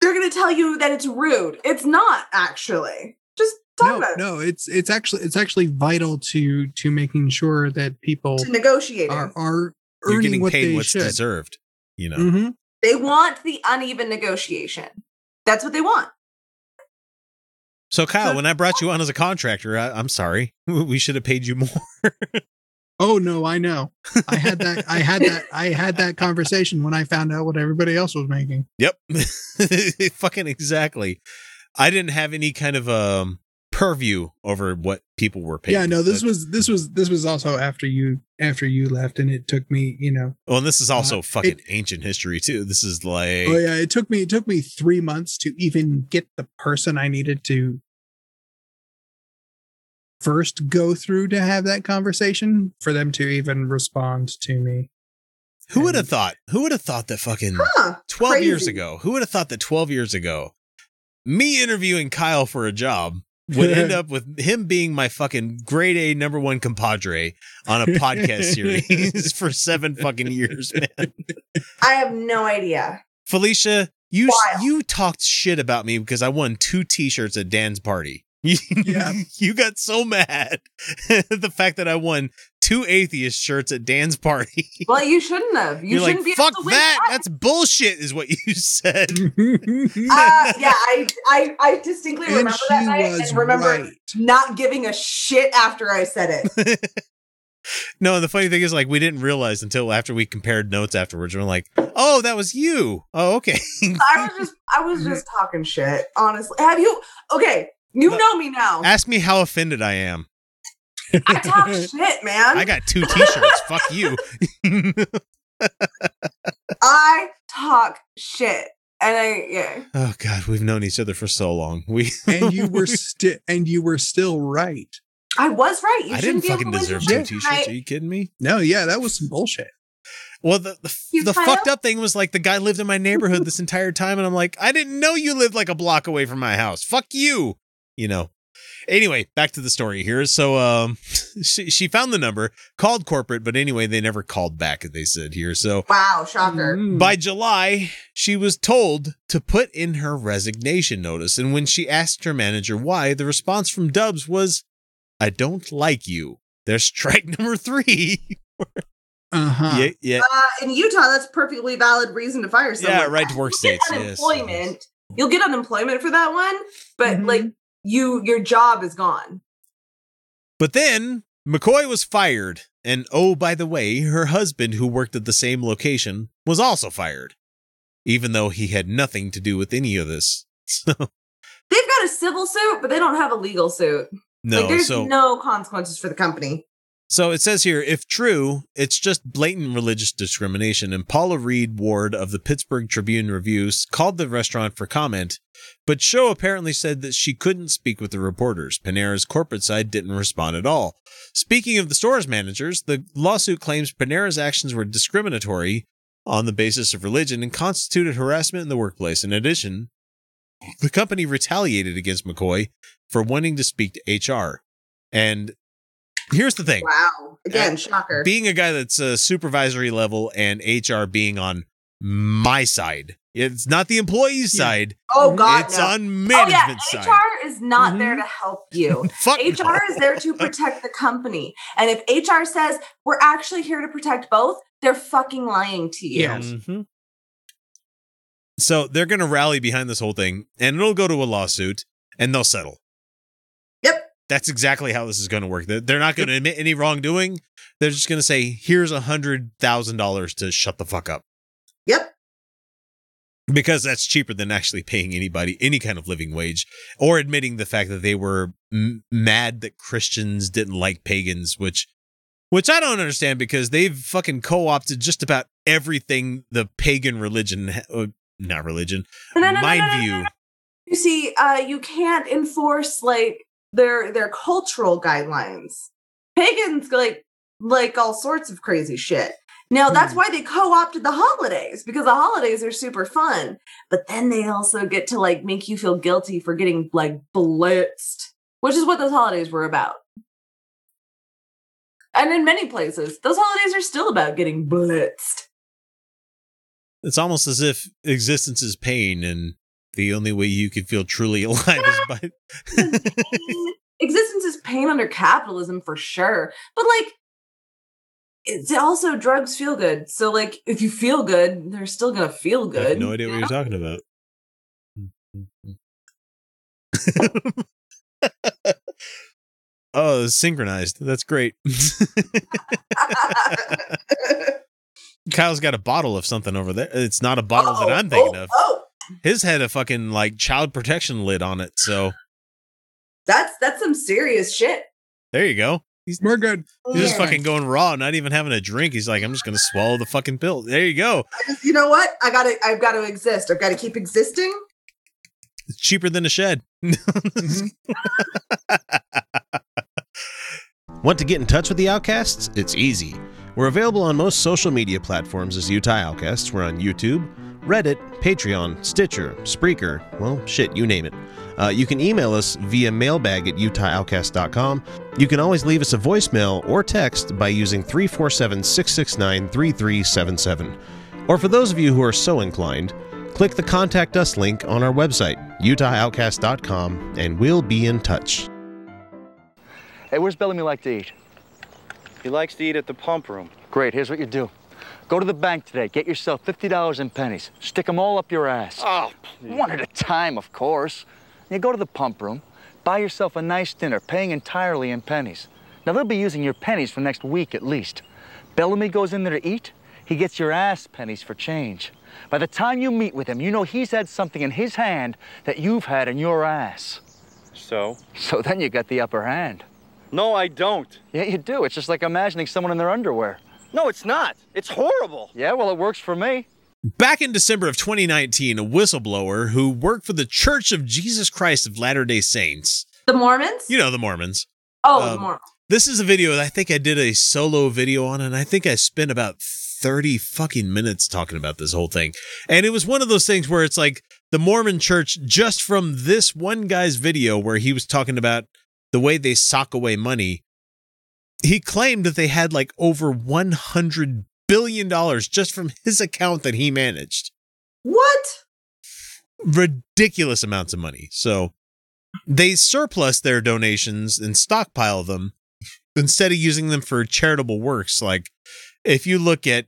They're going to tell you that it's rude. It's not actually. Just talk No, about it. no. It's it's actually it's actually vital to to making sure that people To negotiate. are are You're earning getting what paid they what's should. deserved. You know. hmm They want the uneven negotiation. That's what they want. So Kyle, when I brought you on as a contractor, I, I'm sorry. We should have paid you more. Oh no, I know. I had that. I had that. I had that conversation when I found out what everybody else was making. yep. Fucking exactly. I didn't have any kind of um purview over what people were paid. yeah, no. This But- was this was this was also after you after you left, and it took me. You know. well, and this is also uh, fucking it- ancient history too. This is like Oh yeah, it took me it took me three months to even get the person I needed to first go through to have that conversation for them to even respond to me. Who would have thought? Who would have thought that fucking Huh, 12 years ago, who would have thought that 12 years ago, me interviewing Kyle for a job would end up with him being my fucking grade A number one compadre on a podcast series for seven fucking years, man. I have no idea. Felicia, you Wild. you talked shit about me because I won two T-shirts at Dan's party. You, Yeah. you got so mad at the fact that I won two atheist shirts at Dan's party. Well, you shouldn't have. You You're shouldn't be fuck able to win that. That's bullshit, is what you said. Uh, yeah, I, I, I distinctly and remember that night was and remember right. not giving a shit after I said it. No, the funny thing is, like, we didn't realize until after we compared notes afterwards. We're like, oh, that was you. Oh, okay. I was just, I was just talking shit. Honestly, have you? Okay, you But- know me now. Ask me how offended I am. I talk shit, man. I got two T-shirts. Fuck you. I talk shit, and I yeah. oh God, we've known each other for so long. We and you were still and you were still right. I was right. You I didn't fucking deserve two T-shirts. fight. Are you kidding me? No, yeah, that was some bullshit. Well, the the, the Kyle? fucked up thing was like the guy lived in my neighborhood this entire time, and I'm like, I didn't know you lived like a block away from my house. Fuck you. You know. Anyway, back to the story here. So, um, she she found the number, called corporate, but anyway, they never called back. They said here. So Wow, shocker. Mm. by July, she was told to put in her resignation notice, and when she asked her manager why, the response from Dubs was, "I don't like you." There's strike number three. uh-huh. yeah, yeah, Uh, in Utah, that's perfectly valid reason to fire someone. yeah. Right to work You'll get states. Yes. unemployment. You'll get unemployment for that one, but Mhm. like you, your job is gone. But then McCoy was fired. And oh, by the way, her husband, who worked at the same location, was also fired, even though he had nothing to do with any of this. So, They've got a civil suit, but they don't have a legal suit. no, like there's so no consequences for the company. So it says here, if true, it's just blatant religious discrimination. And Paula Reed Ward of the Pittsburgh Tribune Reviews called the restaurant for comment, but Show apparently said that she couldn't speak with the reporters. Panera's corporate side didn't respond at all. Speaking of the store's managers, the lawsuit claims Panera's actions were discriminatory on the basis of religion and constituted harassment in the workplace. In addition, the company retaliated against McCoy for wanting to speak to HR. And here's the thing Wow. Again, Uh, shocker. being a guy that's a supervisory level and HR being on my side. It's not the employee's Yeah. side. oh God, it's no. on oh management yeah, side. HR is not Mhm. there to help you. Fuck HR no. is there to protect the company. And if HR says we're actually here to protect both, they're fucking lying to you. Yes. Mhm. So they're going to rally behind this whole thing and it'll go to a lawsuit and they'll settle. That's exactly how this is going to work. They're not going to admit any wrongdoing. They're just going to say, here's a hundred thousand dollars to shut the fuck up. Yep. because that's cheaper than actually paying anybody any kind of living wage or admitting the fact that they were m- mad that Christians didn't like pagans, which which I don't understand because they've fucking co-opted just about everything the pagan religion, uh, not religion, No, mind no, view. You see, uh, you can't enforce like their their cultural guidelines. Pagans like like all sorts of crazy shit. Now that's Hmm. why they co-opted the holidays because the holidays are super fun. But then they also get to like make you feel guilty for getting like blitzed, which is what those holidays were about. And in many places, those holidays are still about getting blitzed. It's almost as if existence is pain and the only way you can feel truly alive is by existence is pain under capitalism for sure but like it's also drugs feel good so like if you feel good they're still gonna feel I good have no idea what you you're talking about. oh, synchronized. That's great. Kyle's got a bottle of something over there. It's not a bottle that Oh, I'm thinking oh, of. oh His had a fucking like child protection lid on it. So that's that's some serious shit there you go. We're good. He's just fucking going raw, not even having a drink. He's like, I'm just gonna swallow the fucking pill. There you go. you know what i gotta i've gotta exist i've gotta keep existing It's cheaper than a shed. Mm-hmm. Want to get in touch with the Outcasts? It's easy. We're available on most social media platforms as Utah Outcasts. We're on YouTube, Reddit, Patreon, Stitcher, Spreaker, well, shit, you name it. Uh, you can email us via mailbag at utahoutcast.com. You can always leave us a voicemail or text by using 347 669 3377. Or for those of you who are so inclined, click the Contact Us link on our website, utahoutcast.com, and we'll be in touch. Hey, where's Bellamy like to eat? He likes to eat at the pump room. Great, here's what you do. Go to the bank today, get yourself $50 in pennies, stick them all up your ass. Oh, One at a time, of course. You go to the pump room, buy yourself a nice dinner, paying entirely in pennies. Now, they'll be using your pennies for next week at least. Bellamy goes in there to eat, he gets your ass pennies for change. By the time you meet with him, you know he's had something in his hand that you've had in your ass. So? So then you got the upper hand. No, I don't. Yeah, you do. It's just like imagining someone in their underwear. No, it's not. It's horrible. Yeah, well, it works for me. Back in December of 2019, a whistleblower who worked for the Church of Jesus Christ of Latter day Saints, The Mormons? you know, the Mormons. oh, the um, Mormons. This is a video that I think I did a solo video on, and I think I spent about 30 fucking minutes talking about this whole thing. And it was one of those things where it's like the Mormon church, just from this one guy's video where he was talking about the way they sock away money, he claimed that they had like over $100 billion just from his account that he managed. What? Ridiculous amounts of money. So they surplus their donations and stockpile them instead of using them for charitable works. Like if you look at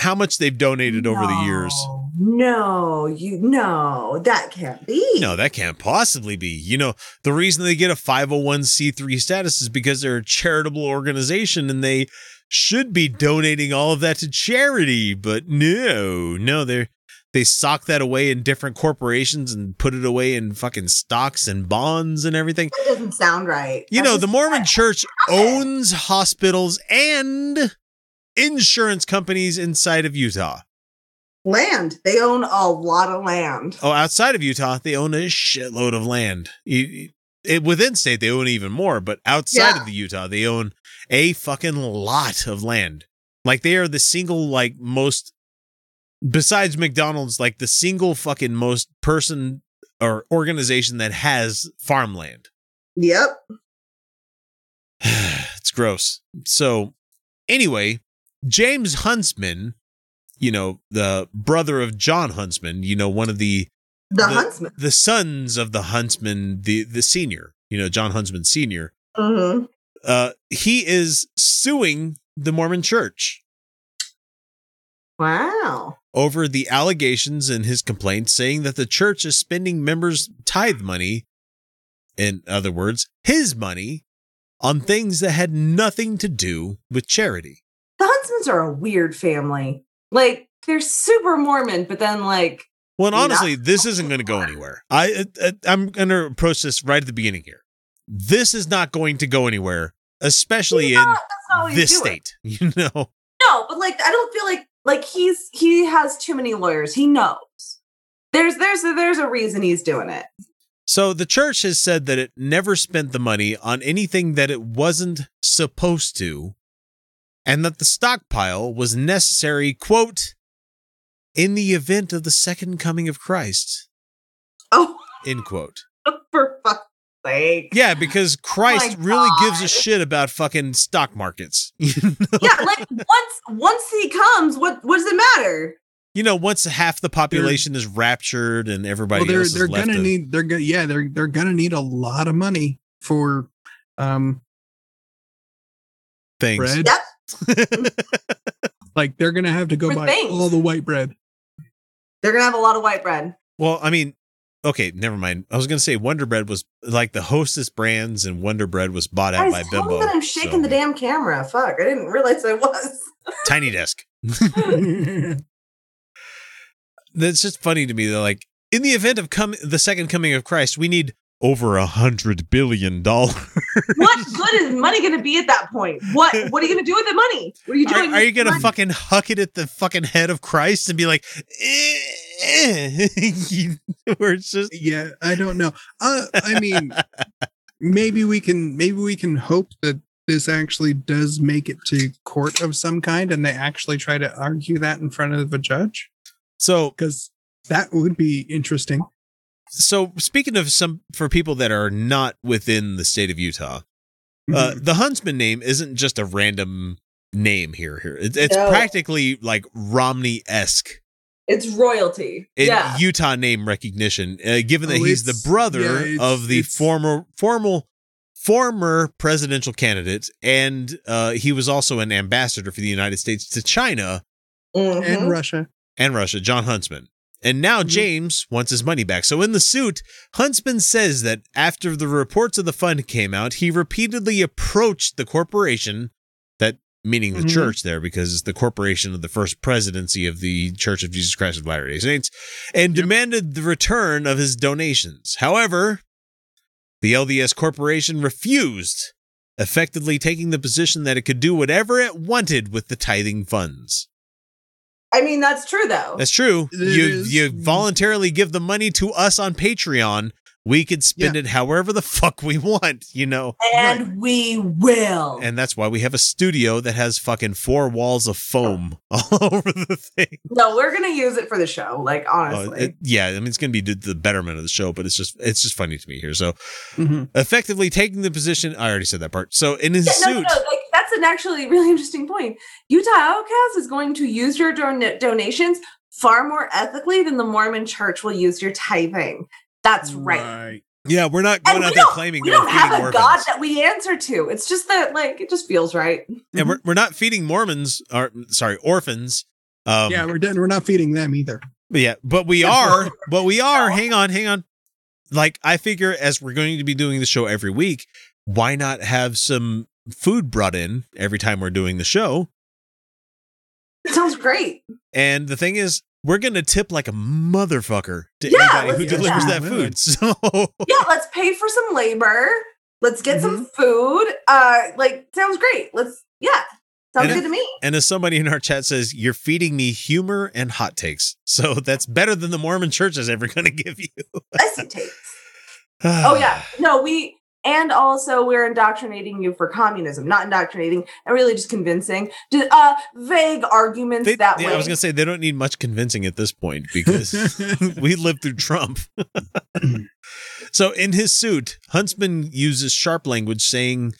how much they've donated over the years. No, you no, that can't be. No, that can't possibly be. You know, the reason they get a 501c3 status is because they're a charitable organization and they should be donating all of that to charity, but no, no, they're they sock that away in different corporations and put it away in fucking stocks and bonds and everything. That doesn't sound right. You That know, the Mormon church owns hospitals and insurance companies inside of Utah. Land. They own a lot of land. Oh, outside of Utah, they own a shitload of land. You- It, within state, they own even more, but outside Yeah. of the Utah, they own a fucking lot of land. Like they are the single, like most, besides McDonald's, like the single fucking most person or organization that has farmland. Yep. it's gross. So, anyway, James Huntsman, you know, the brother of John Huntsman, you know, one of the The, huntsman. the sons of the Huntsman, the the senior, you know, John Huntsman senior. hmm Uh, he is suing the Mormon Church Wow. over the allegations in his complaint, saying that the church is spending members' tithe money, in other words, his money, on things that had nothing to do with charity. The Huntsmans are a weird family. Like they're super Mormon, but then like Well, and Not honestly, this isn't going to go anywhere. I, I I'm going to approach this right at the beginning here. This is not going to go anywhere, especially in not- that's not what he's this state. You know, No, but like I don't feel like like he's he has too many lawyers. He knows. There's there's a, there's a reason he's doing it. so the church has said that it never spent the money on anything that it wasn't supposed to, and that the stockpile was necessary. "Quote." In the event of the second coming of Christ, Oh, end quote. for fuck's sake. Yeah, because Christ my really gives a shit about fucking stock markets. You know? Yeah, like once once he comes, what what does it matter? you know, once half the population is raptured and everybody well, they're else is they're left gonna to- need they're gonna yeah they're they're gonna need a lot of money for um things. bread. Yep. Like they're gonna have to go For buy things. all the white bread. They're gonna have a lot of white bread. well, I mean, okay, never mind. I was gonna say Wonder Bread was like the Hostess brands, and Wonder Bread was bought out by Guys, tell Bimbo. that I'm shaking so- the damn camera. Fuck, I didn't realize I was. Tiny Desk. That's just funny to me. Though, like in the event of come the second coming of Christ, we need over a hundred billion dollars. what good is money gonna be at that point? What what are you gonna do with the money? What are you doing? are you gonna fucking huck it at the fucking head of Christ and be like, eh, eh. where it's just yeah, I don't know. Uh, I mean, maybe we can maybe we can hope that this actually does make it to court of some kind and they actually try to argue that in front of a judge So because that would be interesting so speaking of some for people that are not within the state of Utah, uh, Mhm. the Huntsman name isn't just a random name here. Here, it's, it's No. practically like Romney esque It's royalty. in yeah. Utah name recognition, uh, given that Oh, he's the brother yeah, it's- of the it's- former formal former presidential candidate, and uh, he was also an ambassador for the United States to China Mhm. and russia and Russia, John Huntsman. And now Mhm. James wants his money back. So in the suit, Huntsman says that after the reports of the fund came out, he repeatedly approached the corporation, that meaning the Mhm. church there, because it's the corporation of the first presidency of the Church of Jesus Christ of Latter-day Saints, and Yep. demanded the return of his donations. However, the LDS corporation refused, effectively taking the position that it could do whatever it wanted with the tithing funds. I mean, that's true though. That's true. It you is. you voluntarily give the money to us on Patreon. We could spend Yeah. it however the fuck we want, you know. and we will. And that's why we have a studio that has fucking four walls of foam all over the thing. no, we're gonna use it for the show. Like Uh, honestly. it- yeah, I mean it's going to be to the betterment of the show, but it's just it's just funny to me here. So, Mhm. effectively taking the position, I already said that part. So in his Yeah, no, no, suit, no, like that's an actually really interesting point. Utah Outcast is going to use your don- donations far more ethically than the Mormon Church will use your tithing. That's right. yeah, we're not And going we out there don't, claiming we that we're don't have feeding a God that we answer to. It's just that, like, it just feels right. and we're, we're not feeding Mormons or sorry, orphans. Um, yeah we're done we're not feeding them either But yeah, but we are, but we are. Hang on, hang on. Like I figure, as we're going to be doing the show every week, why not have some food brought in every time we're doing the show? It sounds great. And the thing is, we're gonna tip like a motherfucker to Yeah, anybody who delivers that that. food. So Yeah, let's pay for some labor. Let's get some food. Uh, like, sounds great. Let's, yeah, sounds And good to me. And as somebody in our chat says, you're feeding me humor and hot takes. So that's better than the Mormon church is ever going to give you. Spicy takes. Oh yeah, no, we and also we're indoctrinating you for communism, not indoctrinating, and really just convincing. Uh, vague arguments They, that yeah, way. I was going to say they don't need much convincing at this point because we lived through Trump. so in his suit, Huntsman uses sharp language saying,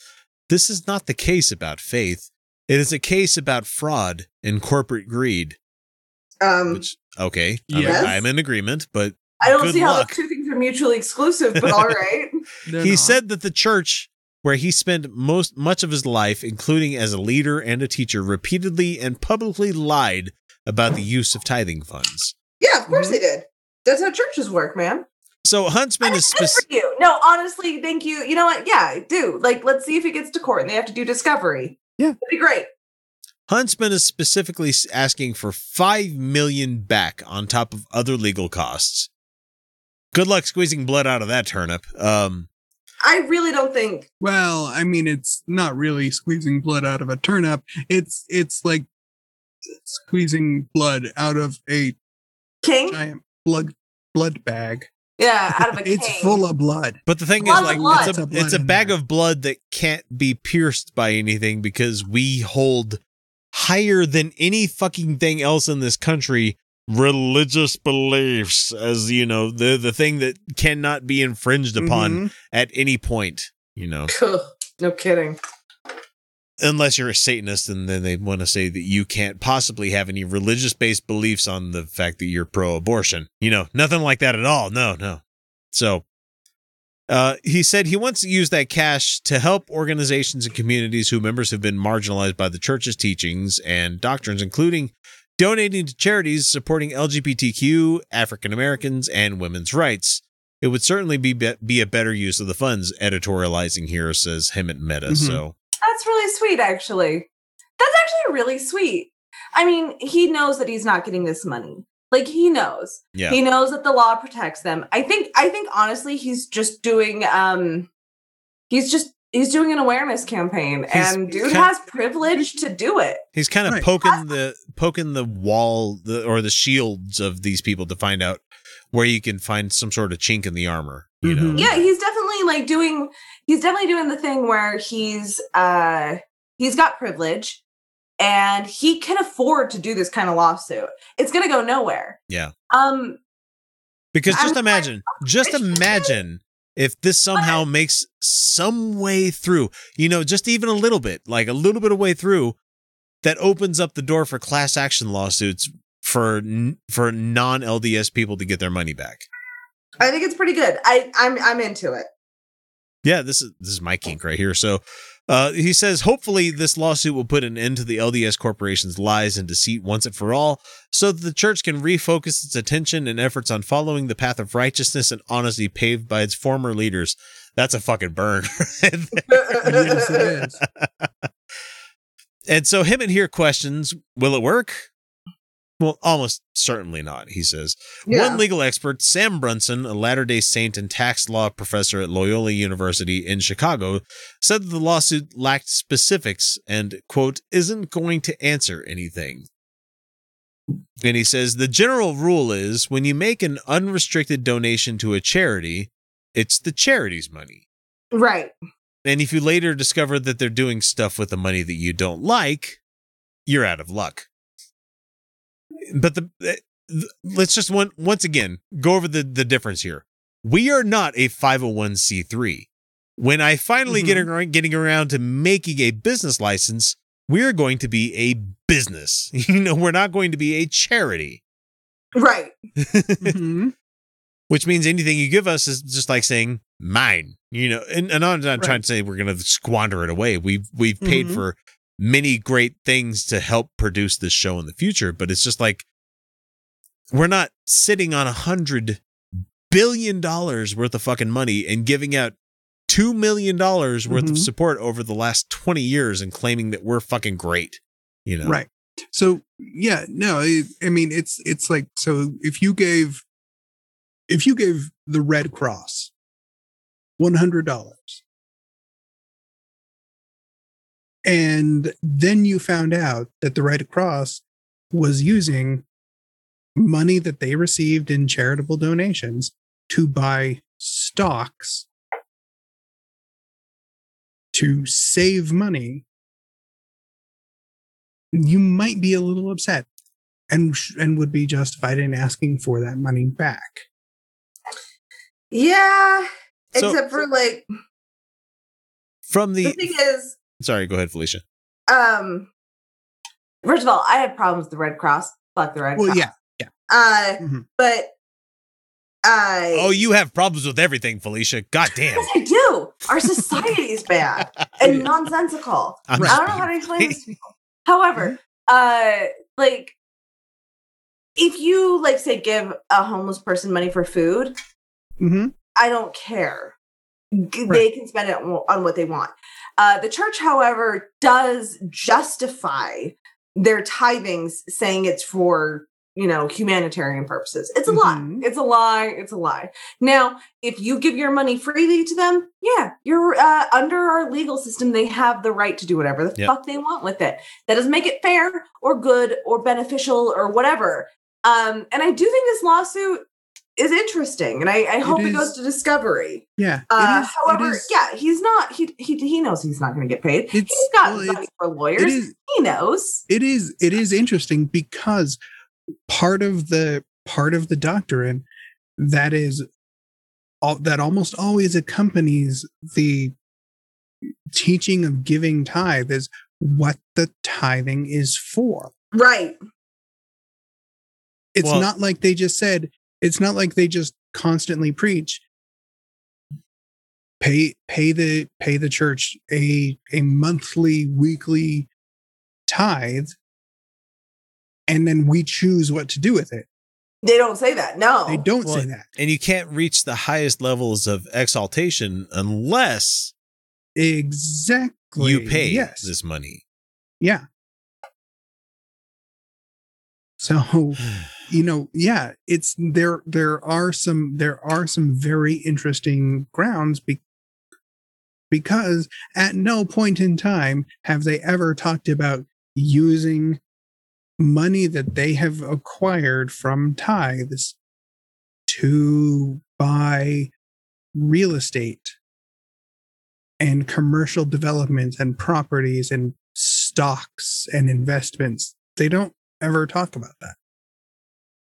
This is not the case about faith. It is a case about fraud and corporate greed. um, Which, okay, I'm- I'm in agreement, but I don't good see how luck. those two things are mutually exclusive, but all right. He not. said that the church where he spent most much of his life including as a leader and a teacher repeatedly and publicly lied about the use of tithing funds Yeah, of course mm-hmm. they did. That's how churches work, man. so huntsman And is it's good for you. No, honestly, thank you. You know what? Yeah, do like let's see if it gets to court and they have to do discovery. Yeah. That'd be great. huntsman is specifically asking for 5 million back on top of other legal costs good luck squeezing blood out of that turnip um I really don't think Well, I mean, it's not really squeezing blood out of a turnip. It's it's like squeezing blood out of a King. giant blood blood bag. Yeah, out of a king. It's king. full of blood. But the thing Blood is, like, blood. it's a Lots of it's a bag there. of blood that can't be pierced by anything because we hold higher than any fucking thing else in this country religious beliefs as you know the the thing that cannot be infringed upon Mhm. at any point. You know, no kidding. unless you're a Satanist, and then they want to say that you can't possibly have any religious based beliefs on the fact that you're pro abortion. You know, nothing like that at all. No, no. So, uh, he said he wants to use that cash to help organizations and communities whose members have been marginalized by the church's teachings and doctrines, including donating to charities supporting LGBTQ, African Americans, and women's rights. It would certainly be be a better use of the funds. Editorializing here says Hemant Mehta. Mhm. So That's really sweet, actually. That's actually really sweet. I mean, he knows that he's not getting this money. Like he knows. yeah, He knows that the law protects them. I think I think honestly he's just doing um he's just he's doing an awareness campaign He's and dude kind- has privilege to do it. he's kind of Right. poking the poking the wall the, or the shields of these people to find out where you can find some sort of chink in the armor. You know, Mhm. Yeah, he's definitely definitely like doing he's definitely doing the thing where he's uh he's got privilege and he can afford to do this kind of lawsuit. It's going to go nowhere. Yeah. Um Because just I'm imagine, just rich people. imagine if this somehow makes some way through, you know, just even a little bit, like a little bit of way through, that opens up the door for class action lawsuits for for non LDS people to get their money back. I think it's pretty good. I I'm I'm into it. Yeah, this is this is my kink right here. So uh, he says, hopefully, this lawsuit will put an end to the LDS corporation's lies and deceit once and for all, so that the church can refocus its attention and efforts on following the path of righteousness and honesty paved by its former leaders. That's a fucking burn. yes, and so Hemant here questions, will it work? Well, almost certainly not, he says. Yeah. One legal expert, Sam Brunson, a Latter day Saint and tax law professor at Loyola University in Chicago, said that the lawsuit lacked specifics and, quote, isn't going to answer anything. And he says the general rule is when you make an unrestricted donation to a charity, it's the charity's money. Right. And if you later discover that they're doing stuff with the money that you don't like, you're out of luck. But the, the let's just one once again go over the the difference here. We are not a 501c3. When I finally get around, getting around to making a business license, we're going to be a business. You know, we're not going to be a charity. Right. Mhm. which means anything you give us is just like saying mine you know and, and i'm not trying to say we're going to squander it away we've we've paid Mhm. for many great things to help produce this show in the future, but it's just like we're not sitting on a hundred billion dollars worth of fucking money and giving out two million dollars worth mm-hmm. of support over the last 20 years and claiming that we're fucking great you know right so yeah no I mean it's it's like so if you gave if you gave the red cross $100 and then you found out that the Red Cross was using money that they received in charitable donations to buy stocks to save money you might be a little upset and sh- and would be justified in asking for that money back. Yeah. So- Except for like from the the thing is, sorry go ahead felicia um first of all, I have problems with the Red Cross. Fuck the Red Well, Cross. yeah, yeah. Uh Mhm. but I oh you have problems with everything felicia god damn Yes, I do. Our society is bad and nonsensical. I'm I don't know how to explain this to people. However, uh, like if you like say give a homeless person money for food, hmm I don't care. G- They can spend it on what they want. Uh, the church, however, does justify their tithings, saying it's for you know humanitarian purposes. It's a lie. Mhm. It's a lie. It's a lie. Now, if you give your money freely to them, yeah, you're uh, under our legal system. They have the right to do whatever the Yep. fuck they want with it. That doesn't make it fair or good or beneficial or whatever. Um, and I do think this lawsuit is interesting, and I, I hope it, goes to discovery. Yeah. Uh, is- however, is- yeah, he's not. He he he knows he's not going to get paid. It's- he's got well, money it's- for lawyers. it is he knows. it is it is interesting because part of the part of the doctrine that is all, that almost always accompanies the teaching of giving tithe is what the tithing is for Right. it's Well- not like they just said it's not like they just constantly preach pay pay the pay the church a a monthly weekly tithe and then we choose what to do with it They don't say that. No. they don't Well, say that and you can't reach the highest levels of exaltation unless exactly you pay yes this money. yeah so you know yeah it's there there are some there are some very interesting grounds be, because at no point in time have they ever talked about using money that they have acquired from tithes to buy real estate and commercial developments and properties and stocks and investments. They don't ever talk about that.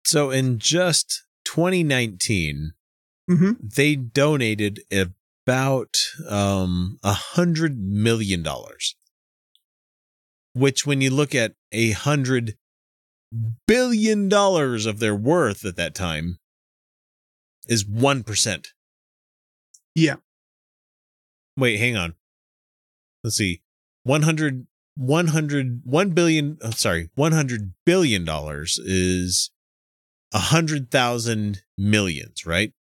So in just 2019, Mm-hmm. they donated about um a hundred million dollars which when you look at a hundred billion dollars of their worth at that time is one percent Yeah. wait hang on let's see 100 100 1 billion oh, sorry 100 billion dollars is a hundred thousand millions right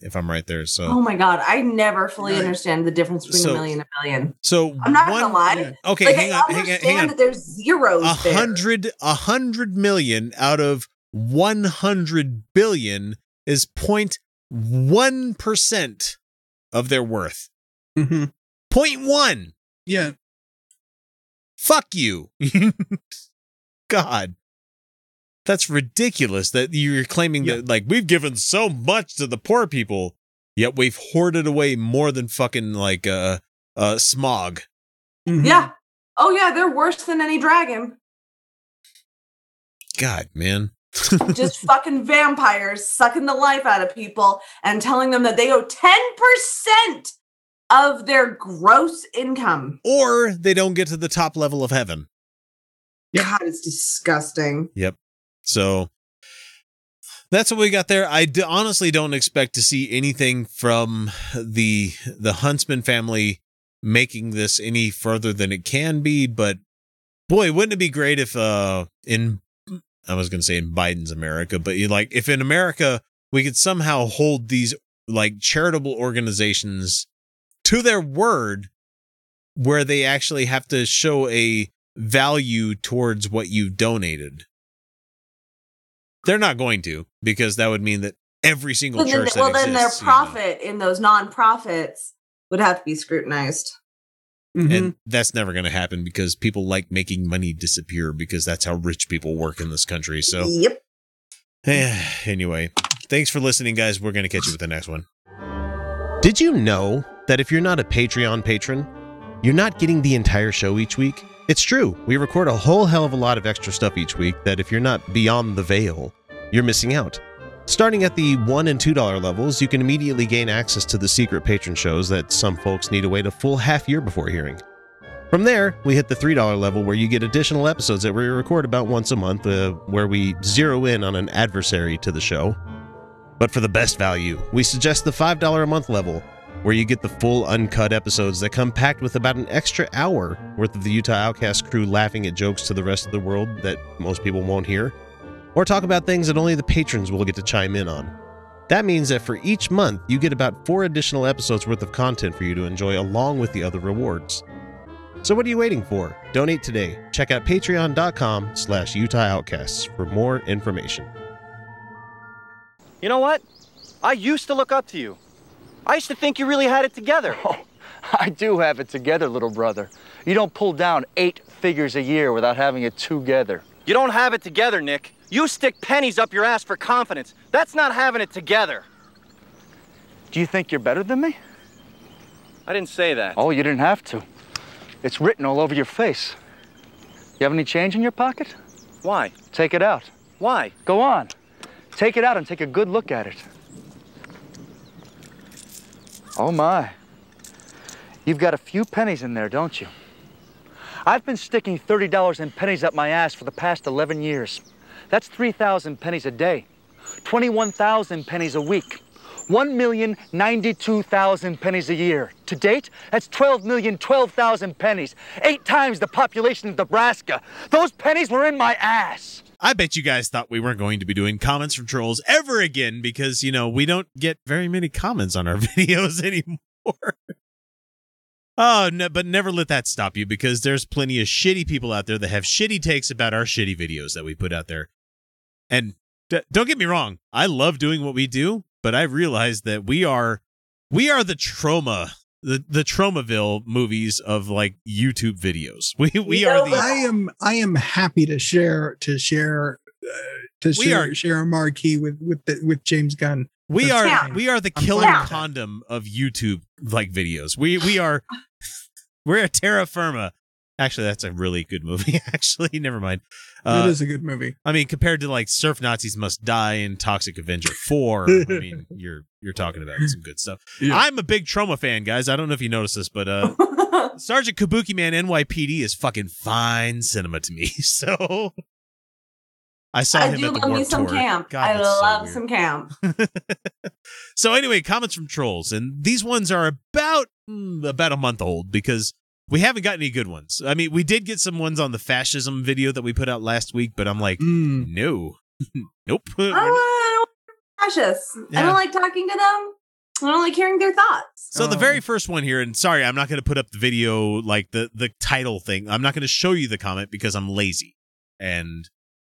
if i'm right there so Oh my god, I never fully Right. understand the difference between So- a million and a billion. so I'm not one- gonna lie. okay like hang I on hang on understand hang on that there's zeros a there. hundred a hundred million out of one hundred billion is point one percent of their worth. Mm-hmm. Point one. Yeah. Fuck you. God. That's ridiculous that you're claiming Yeah. that like we've given so much to the poor people, yet we've hoarded away more than fucking like uh uh Smaug. Mhm. Yeah. Oh yeah, they're worse than any dragon. God, man. Just fucking vampires sucking the life out of people and telling them that they owe 10% of their gross income. or they don't get to the top level of heaven. Yep. God, it's disgusting. Yep. So that's what we got there. I d- honestly don't expect to see anything from the the Huntsman family making this any further than it can be, but boy, wouldn't it be great if uh in I was going to say in Biden's America, but you like if in America we could somehow hold these like charitable organizations to their word where they actually have to show a value towards what you donated. They're not going to because that would mean that every single Well, then, church well, that then their exists, you know, profit in those non-profits would have to be scrutinized. Mhm. and that's never going to happen because people like making money disappear because that's how rich people work in this country. So Yep. anyway, thanks for listening, guys. We're going to catch you with the next one. Did you know that if you're not a Patreon patron, you're not getting the entire show each week? It's true. We record a whole hell of a lot of extra stuff each week that if you're not beyond the veil, you're missing out. Starting at the $1 and $2 levels, you can immediately gain access to the secret patron shows that some folks need to wait a full half year before hearing. From there, we hit the $3 level where you get additional episodes that we record about once a month, uh, where we zero in on an adversary to the show. But for the best value, we suggest the $5 a month level, where you get the full uncut episodes that come packed with about an extra hour worth of the Utah Outcast crew laughing at jokes to the rest of the world that most people won't hear, or talk about things that only the patrons will get to chime in on. That means that for each month, you get about four additional episodes worth of content for you to enjoy along with the other rewards. So what are you waiting for? Donate today. Check out patreon.com slash Utah Outcasts for more information. You know what? I used to look up to you. I used to think you really had it together. Oh, I do have it together, little brother. You don't pull down eight figures a year without having it together. You don't have it together, Nick. You stick pennies up your ass for confidence. That's not having it together. Do you think you're better than me? I didn't say that. Oh, you didn't have to. It's written all over your face. You have any change in your pocket? Why? Take it out. Why? Go on. Take it out and take a good look at it. Oh my. You've got a few pennies in there, don't you? I've been sticking $30 in pennies up my ass for the past 11 years. That's 3,000 pennies a day, 21,000 pennies a week, 1,092,000 pennies a year. To date, that's 12,012,000 pennies, eight times the population of Nebraska. Those pennies were in my ass. I bet you guys thought we weren't going to be doing comments from trolls ever again because, you know, we don't get very many comments on our videos anymore. oh, no, but never let that stop you because there's plenty of shitty people out there that have shitty takes about our shitty videos that we put out there. And d- don't get me wrong, I love doing what we do, but I realize that we are we are the Troma the the Tromaville movies of like YouTube videos. We we You are know the I am I am happy to share to share uh, to We share are- share a marquee with with the, with James Gunn. We are Camp. we are the I'm killer fine with that. condom of YouTube like videos. We we are we're a Terror Firmer. Actually, that's a really good movie. Actually, never mind. It Uh, is a good movie. I mean, compared to like Surf Nazis Must Die and Toxic Avenger Four, I mean, you're you're talking about some good stuff. Yeah. I'm a big Troma fan, guys. I don't know if you noticed this, but uh, Sergeant Kabuki Man NYPD is fucking fine cinema to me. So I saw I him do at the love me some Tour. camp. God, I that's so love some camp. so anyway, comments from trolls, and these ones are about mm, about a month old because we haven't got any good ones. I mean, we did get some ones on the fascism video that we put out last week, but I'm like, Mm. no, nope. I don't, I don't precious. I don't like talking to them. I don't like hearing their thoughts. So the Oh. very first one here, and sorry, I'm not going to put up the video like the the title thing. I'm not going to show you the comment because I'm lazy, and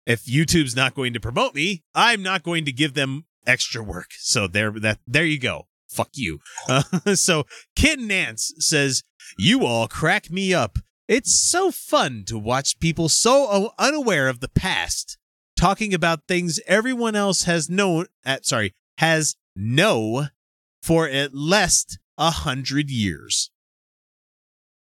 if YouTube's not going to promote me, I'm not going to give them extra work. So there, that there you go. Fuck you. Uh, so Kid Nance says, "You all crack me up. It's so fun to watch people so unaware of the past, talking about things everyone else has known. At sorry, has know for at least a hundred years."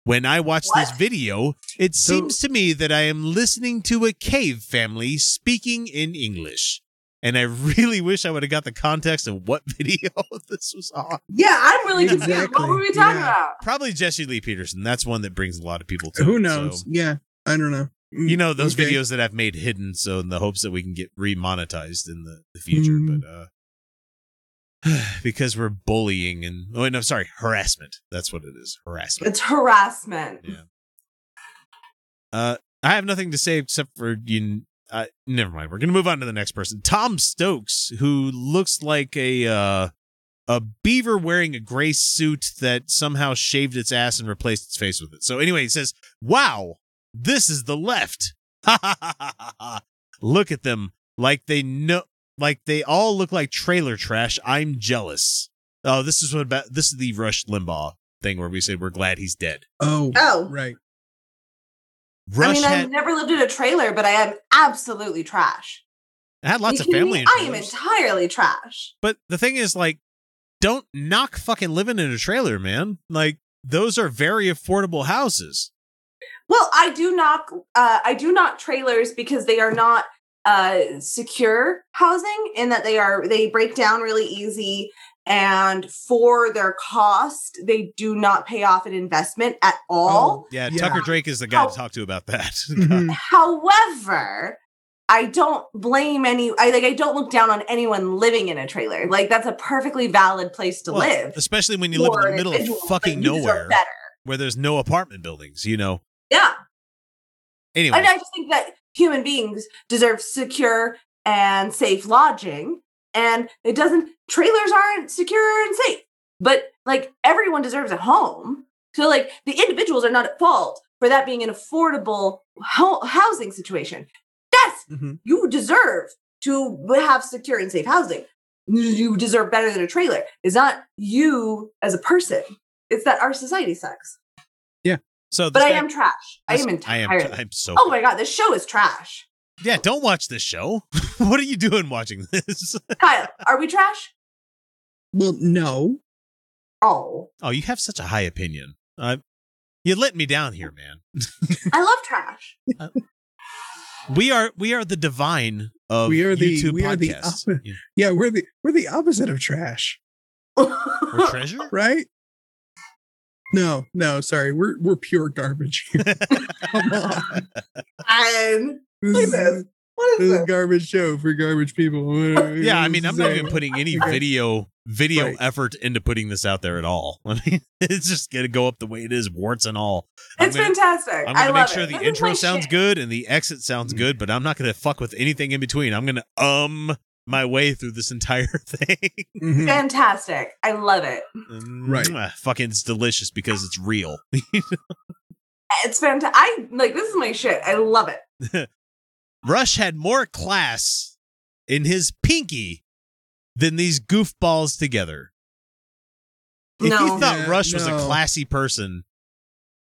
When I watch this video, it So- seems to me that I am listening to a cave family speaking in English. And I really wish I would have got the context of what video this was on. Yeah, I'm really confused. Exactly, What were we talking yeah. about? Probably Jesse Lee Peterson. That's one that brings a lot of people to Who knows? so- Yeah, I don't know. Mm, you know those okay. videos that I've made hidden, so in the hopes that we can get remonetized in the, the future, Mm. but uh because we're bullying and oh no, sorry, harassment. That's what it is, harassment. It's harassment. Yeah. Uh, I have nothing to say except for you. Uh, never mind. We're gonna move on to the next person, Tom Stokes, who looks like a uh, a beaver wearing a gray suit that somehow shaved its ass and replaced its face with it. So anyway, he says, "Wow, this is the left. Ha ha ha ha ha! Look at them, like they know, like they all look like trailer trash. I'm jealous. Oh, this is what about this is the Rush Limbaugh thing where we said we're glad he's dead. Oh, Oh. right. Rush I mean, had, I've never lived in a trailer, but I am absolutely trash. I had lots You of family. me? in I am entirely trash. But the thing is, like, don't knock fucking living in a trailer, man. Like, those are very affordable houses. Well, I do knock. Uh, I do knock trailers because they are not uh, secure housing, in that they are they break down really easy, and for their cost, they do not pay off an investment at all. Yeah, Yeah. Tucker Drake is the guy Oh. to talk to about that. Mhm. However, I don't blame any. I like. I don't look down on anyone living in a trailer. Like that's a perfectly valid place to Well, live. especially when you live in the middle of fucking you nowhere where there's no apartment buildings, you know. Yeah. Anyway, And I just think that human beings deserve secure and safe lodging. And it doesn't, trailers aren't secure and safe, but like everyone deserves a home. So, like, the individuals are not at fault for that being an affordable ho- housing situation. Yes, Mhm. you deserve to have secure and safe housing. You deserve better than a trailer. It's not you as a person, it's that our society sucks. Yeah so But this I am trash. I am I am. entirely. I'm so. Oh my god, this show is trash. Yeah, don't watch this show. what are you doing watching this? Kyle, are we trash? Well, no. Oh, oh, you have such a high opinion. Uh, you let me down here, man. I love trash. We are we are the divine of We are the- YouTube we are the podcasts. oppo- Yeah. Yeah, we're the we're the opposite of trash, We're treasure. right? No, no, sorry. We're we're pure garbage. here. Come on. and This look at this. What this is is a this? garbage show for garbage people. Yeah, I mean, I'm not even putting any video video Right. effort into putting this out there at all. I mean, it's just gonna go up the way it is, warts and all. I'm It's gonna, fantastic. I'm gonna love make sure it. the This intro sounds shit. good and the exit sounds good, but I'm not gonna fuck with anything in between. I'm gonna um my way through this entire thing. Mhm. Fantastic. I love it. Right. Mwah, Fucking it's delicious because it's real. It's fantastic. I like this is my shit. I love it. Rush had more class in his pinky than these goofballs together. If you thought Yeah, Rush was a classy person,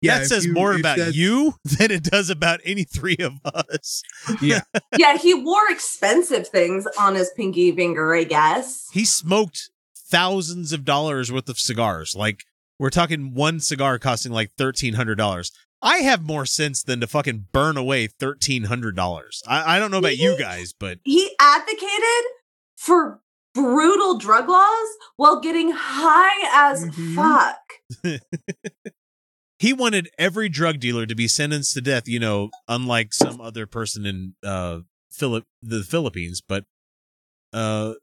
Yeah, that says you- more about you than it does about any three of us. Yeah. yeah, he wore expensive things on his pinky finger, I guess. He smoked thousands of dollars worth of cigars. Like we're talking one cigar costing like thirteen hundred dollars. I have more sense than to fucking burn away thirteen hundred dollars. I, I don't know about you guys, but He advocated for brutal drug laws while getting high as Mhm. fuck. he wanted every drug dealer to be sentenced to death. You know, unlike some other person in uh Philip the Philippines, but uh,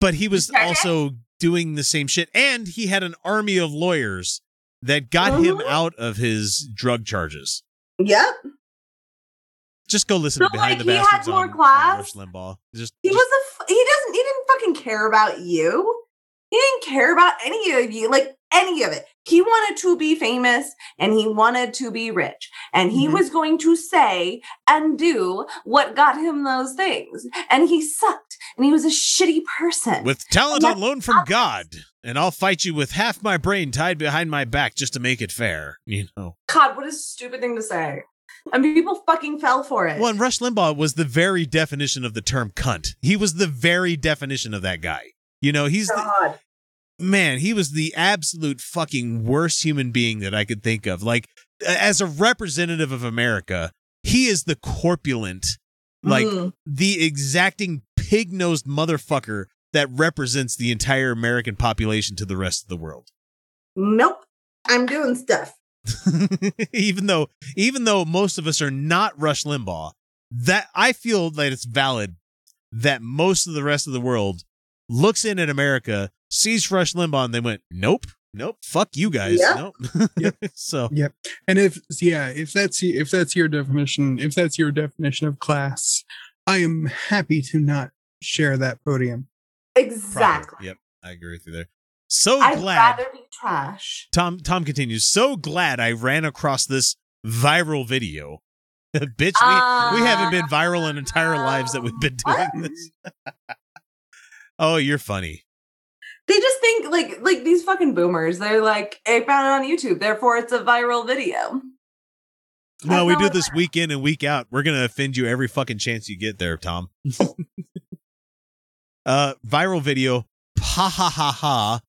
but he was also doing the same shit, and he had an army of lawyers that got him Mhm. out of his drug charges. Yep. Just go listen So, to Behind like, the he had more on, on class? Rush Limbaugh. Just, He just- was a f- he doesn't he didn't fucking care about you. He didn't care about any of you, like any of it. He wanted to be famous and he wanted to be rich. And he Mhm. was going to say and do what got him those things. And he sucked and he was a shitty person. with talent on loan from God, and I'll fight you with half my brain tied behind my back just to make it fair. You know. God, what a stupid thing to say. And people fucking fell for it. Well, and Rush Limbaugh was the very definition of the term cunt. He was the very definition of that guy. You know, he's the. Man, he was the absolute fucking worst human being that I could think of. Like, as a representative of America, he is the corpulent, like, Mm. the exacting pig nosed motherfucker that represents the entire American population to the rest of the world. Nope. I'm doing stuff. even though even though most of us are not Rush Limbaugh, that I feel that it's valid that most of the rest of the world looks in at America, sees Rush Limbaugh, and they went, "Nope, nope, fuck you guys, Yeah. nope." so Yep. And if yeah, if that's if that's your definition, if that's your definition of class, I am happy to not share that podium. Exactly. proper. Yep, I agree with you there. So I'd glad rather be trash. Tom Tom continues. So glad I ran across this viral video. Bitch, we, we haven't been viral in entire lives that we've been ah, doing What? this. oh, you're funny. They just think like like these fucking boomers. They're like, I found it on YouTube, therefore it's a viral video. No, That's we do this week in and week out. We're gonna offend you every fucking chance you get there, Tom. uh viral video. Ha ha ha ha.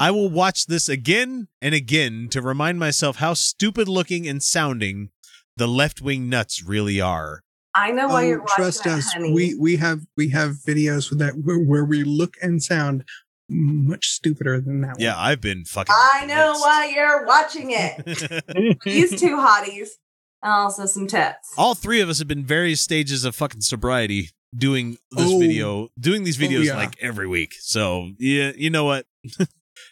I will watch this again and again to remind myself how stupid looking and sounding the left wing nuts really are. I know why you're Oh, watching trust it, us, honey. we we have we have videos with that where, where we look and sound much stupider than that Yeah, I've been fucking. I know convinced. why you're watching it. These two hotties. And also some tits. All three of us have been various stages of fucking sobriety doing this Oh. video, doing these Oh, videos yeah. like every week. So yeah, you know what?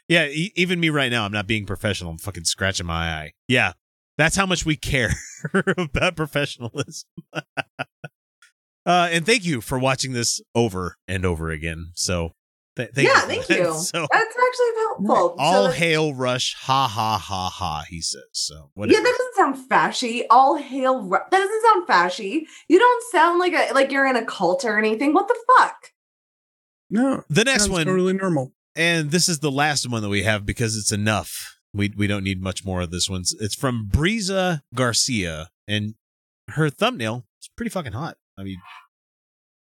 yeah, e- even me right now, I'm not being professional. I'm fucking scratching my eye. Yeah, that's how much we care about professionalism. uh, and thank you for watching this over and over again. So th- thank yeah, you. thank that. you. So That's actually helpful. all So hail Rush, ha ha ha ha. He says so. Yeah, Whatever. that doesn't sound fashy. All hail. Ru- That doesn't sound fashy. You don't sound like a like you're in a cult or anything. What the fuck? no, the next one totally normal. And this is the last one that we have because it's enough. We we don't need much more of this one. It's from Breeza Garcia, and her thumbnail is pretty fucking hot. I mean,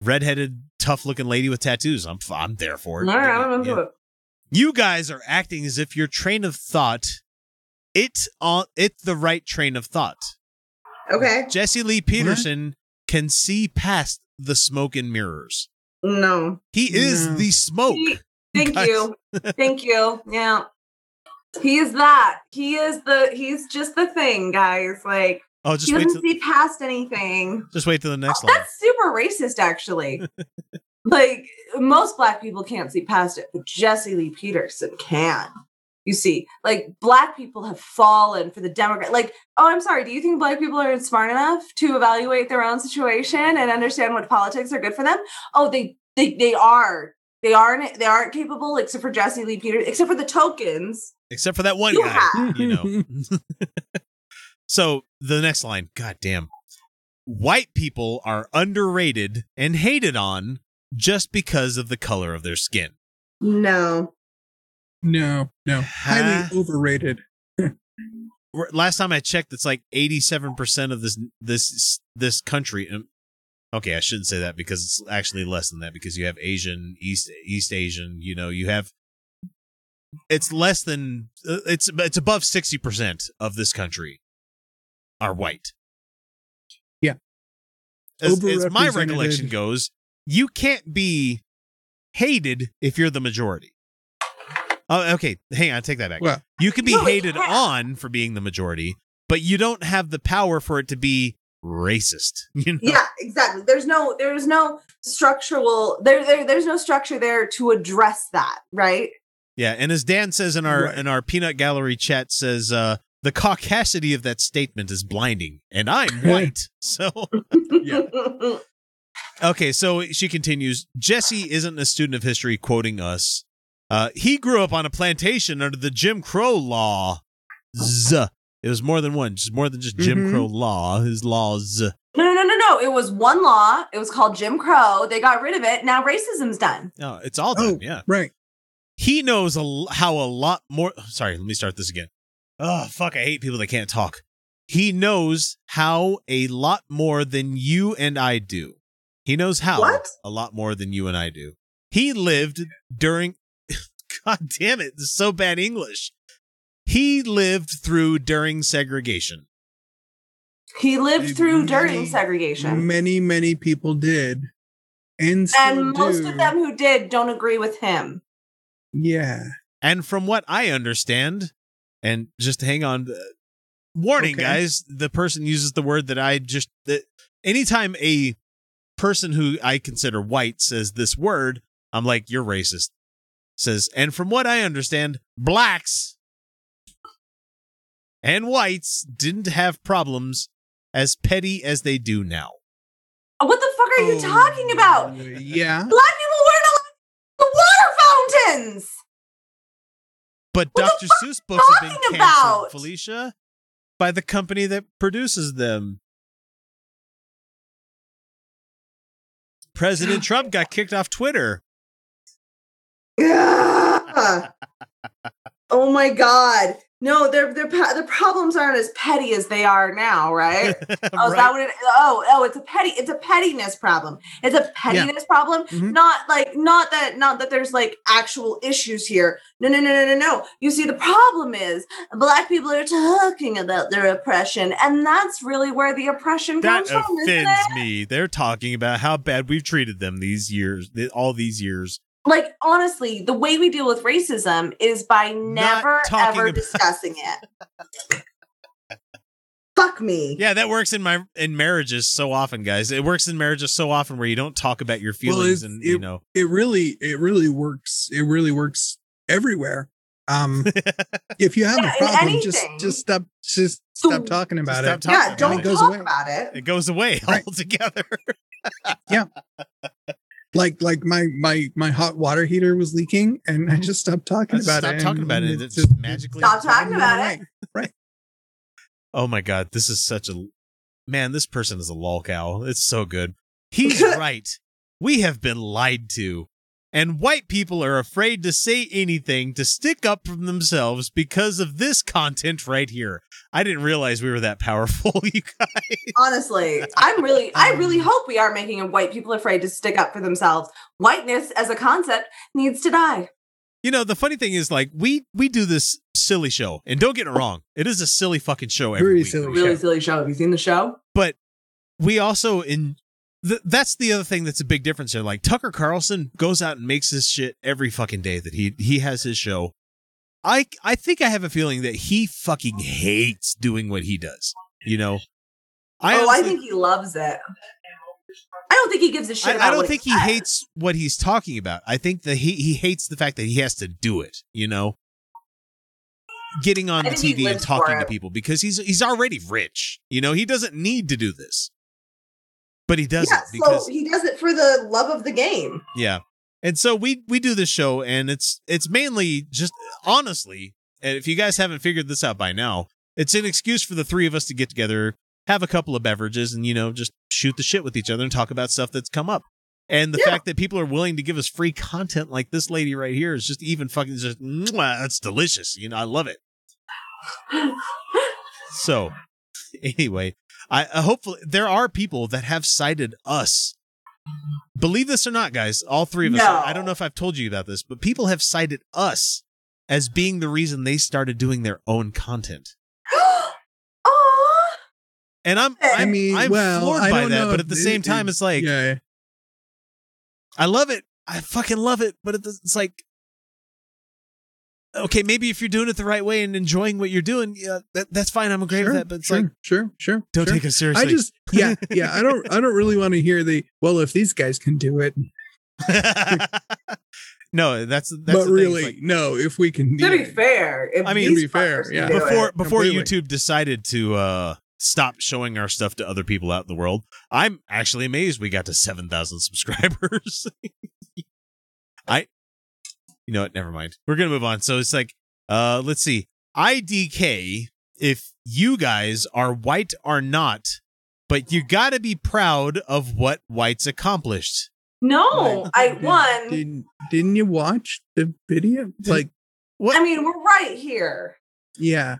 redheaded, tough looking lady with tattoos. I'm I'm there for it. All right, I'm into Yeah. it. You guys are acting as if your train of thought, it on it the right train of thought. Okay. Jesse Lee Peterson can see past the smoke and mirrors. No. He is No. the smoke. He- Thank Guys. you. Thank you. Yeah. He is that. He is the he's just the thing, guys. Like Oh, just he wait. doesn't Till, see past anything. just wait till the next Oh, line. that's super racist, actually. like most black people can't see past it, but Jesse Lee Peterson can. You see, like black people have fallen for the Democrat. Like, oh, I'm sorry. Do you think black people are smart enough to evaluate their own situation and understand what politics are good for them? Oh, they they they are. They aren't. They aren't capable, except for Jesse Lee Peterson, except for the tokens. except for that one You guy, have. you know. so the next line, god damn. White people are underrated and hated on just because of the color of their skin. No. No, no, Huh? highly overrated. last time I checked, it's like eighty-seven percent of this this this country. um, Okay, I shouldn't say that because it's actually less than that because you have Asian, East East Asian. You know, you have it's less than uh, it's it's above sixty percent of this country are white. Yeah. as, as my recollection goes, you can't be hated if you're the majority. Oh, okay. Hang on, take that back. Well, You can be No, hated can't. on for being the majority, but you don't have the power for it to be racist. You know? Yeah, exactly. There's no there's no structural there, there there's no structure there to address that, right? Yeah, and as Dan says in our Right. in our peanut gallery chat says uh the caucasity of that statement is blinding and I'm white. So Okay, so she continues. Jesse isn't a student of history quoting us. Uh, he grew up on a plantation under the Jim Crow law. Z. It was more than one, just more than just Jim Mhm. Crow law. His laws. No, no, no, no, no. It was one law. It was called Jim Crow. They got rid of it. Now racism's done. No, it's all done. Oh, yeah, right. he knows a, l- how a lot more. Sorry, let me start this again. Oh fuck! I hate people that can't talk. He knows how a lot more than you and I do. He knows how What? a lot more than you and I do. He lived during. God damn it! This is so bad English. He lived through during segregation. He lived through during Many- segregation. Many, many people did. And, still And most do. of them who did don't agree with him. Yeah. And from what I understand, and just hang on, uh, warning, Okay. guys, the person uses the word that I just that anytime a person who I consider white says this word, I'm like, you're racist. Says, and from what I understand, blacks and whites didn't have problems as petty as they do now. What the fuck are you talking about? Yeah. Black people weren't allowed the water fountains. But What Dr. Seuss books have been canceled, about? Felicia, by the company that produces them. President Trump got kicked off Twitter. Yeah. oh my god. No, their their the problems aren't as petty as they are now, right? Oh, is that Right? what it? Oh, oh, it's a petty. It's a pettiness problem. It's a pettiness problem. Mhm. Not like not that not that there's like actual issues here. No, no, no, no, no, no. You see, the problem is black people are talking about their oppression, and that's really where the oppression that comes from, isn't offends me. They're talking about how bad we've treated them these years, all these years. Like honestly, the way we deal with racism is by never ever about- discussing it. Fuck me. Yeah, that works in my in marriages so often, guys. It works in marriages so often where you don't talk about your Well, feelings it's- and it- you know. It really, it really works. It really works everywhere. Um, if you have Yeah, a problem, just just stop, just stop talking about stop it. talking yeah, about don't it. goes talk away. about it. It goes away Right. altogether. Like, like my my my hot water heater was leaking, and I mm-hmm. just stopped talking I just about stopped it. talking about it. it It just magically Stop talking about it. right Oh my god, this is such a man. This person is a lol cow. It's so good. He's right. We have been lied to, and white people are afraid to say anything to stick up for themselves because of this content right here. I didn't realize we were that powerful, you guys. Honestly, I'm really, I really hope we are making white people afraid to stick up for themselves. Whiteness as a concept needs to die. You know, the funny thing is, like, we we do this silly show, and don't get it wrong, it is a silly fucking show every Very week. silly. Really show. silly show. Have you seen the show? but we also in th- that's the other thing that's a big difference here like tucker carlson goes out and makes this shit every fucking day that he he has his show i i think i have a feeling that he fucking hates doing what he does you know i oh, I think he loves it. I don't think he gives a shit. I, I don't think he says. hates what he's talking about. I think that he he hates the fact that he has to do it. You know, getting on the TV and talking to people because he's he's already rich. You know, he doesn't need to do this, but he does Yeah, it because so he does it for the love of the game. yeah. And so we we do this show, and it's it's mainly just honestly, and if you guys haven't figured this out by now, it's an excuse for the three of us to get together, have a couple of beverages, and you know just shoot the shit with each other and talk about stuff that's come up. And the Yeah. fact that people are willing to give us free content like this lady right here is just even fucking just that's delicious. You know, I love it. So, anyway, I uh, hopefully there are people that have cited us. Believe this or not, guys, all three of us. No. I don't know if I've told you about this, but people have cited us as being the reason they started doing their own content. Aw. And I'm, I I'm, mean, I'm well, floored I by that, know but at the it- same time, it- it's like yeah, I love it. I fucking love it, but it's it's like okay, maybe if you're doing it the right way and enjoying what you're doing, yeah, that, that's fine. I'm great sure, with that. But it's sure, like, sure, sure. don't sure. take us seriously. I just, yeah, yeah. I don't, I don't really want to hear the. Well, if these guys can do it, no, that's that's but really, like, no. If we can, To be it. fair, if I mean- To be fair, yeah. before it- before completely. YouTube decided to uh stop showing our stuff to other people out in the world, I'm actually amazed we got to seven thousand subscribers. I, you know what? Never mind. We're gonna move on. So it's like, uh, let's see. IDK. If you guys are white or not, but you got to be proud of what whites accomplished. no, I Did- won. Didn't, didn't you watch the video? Like, What? I mean, we're right here. yeah,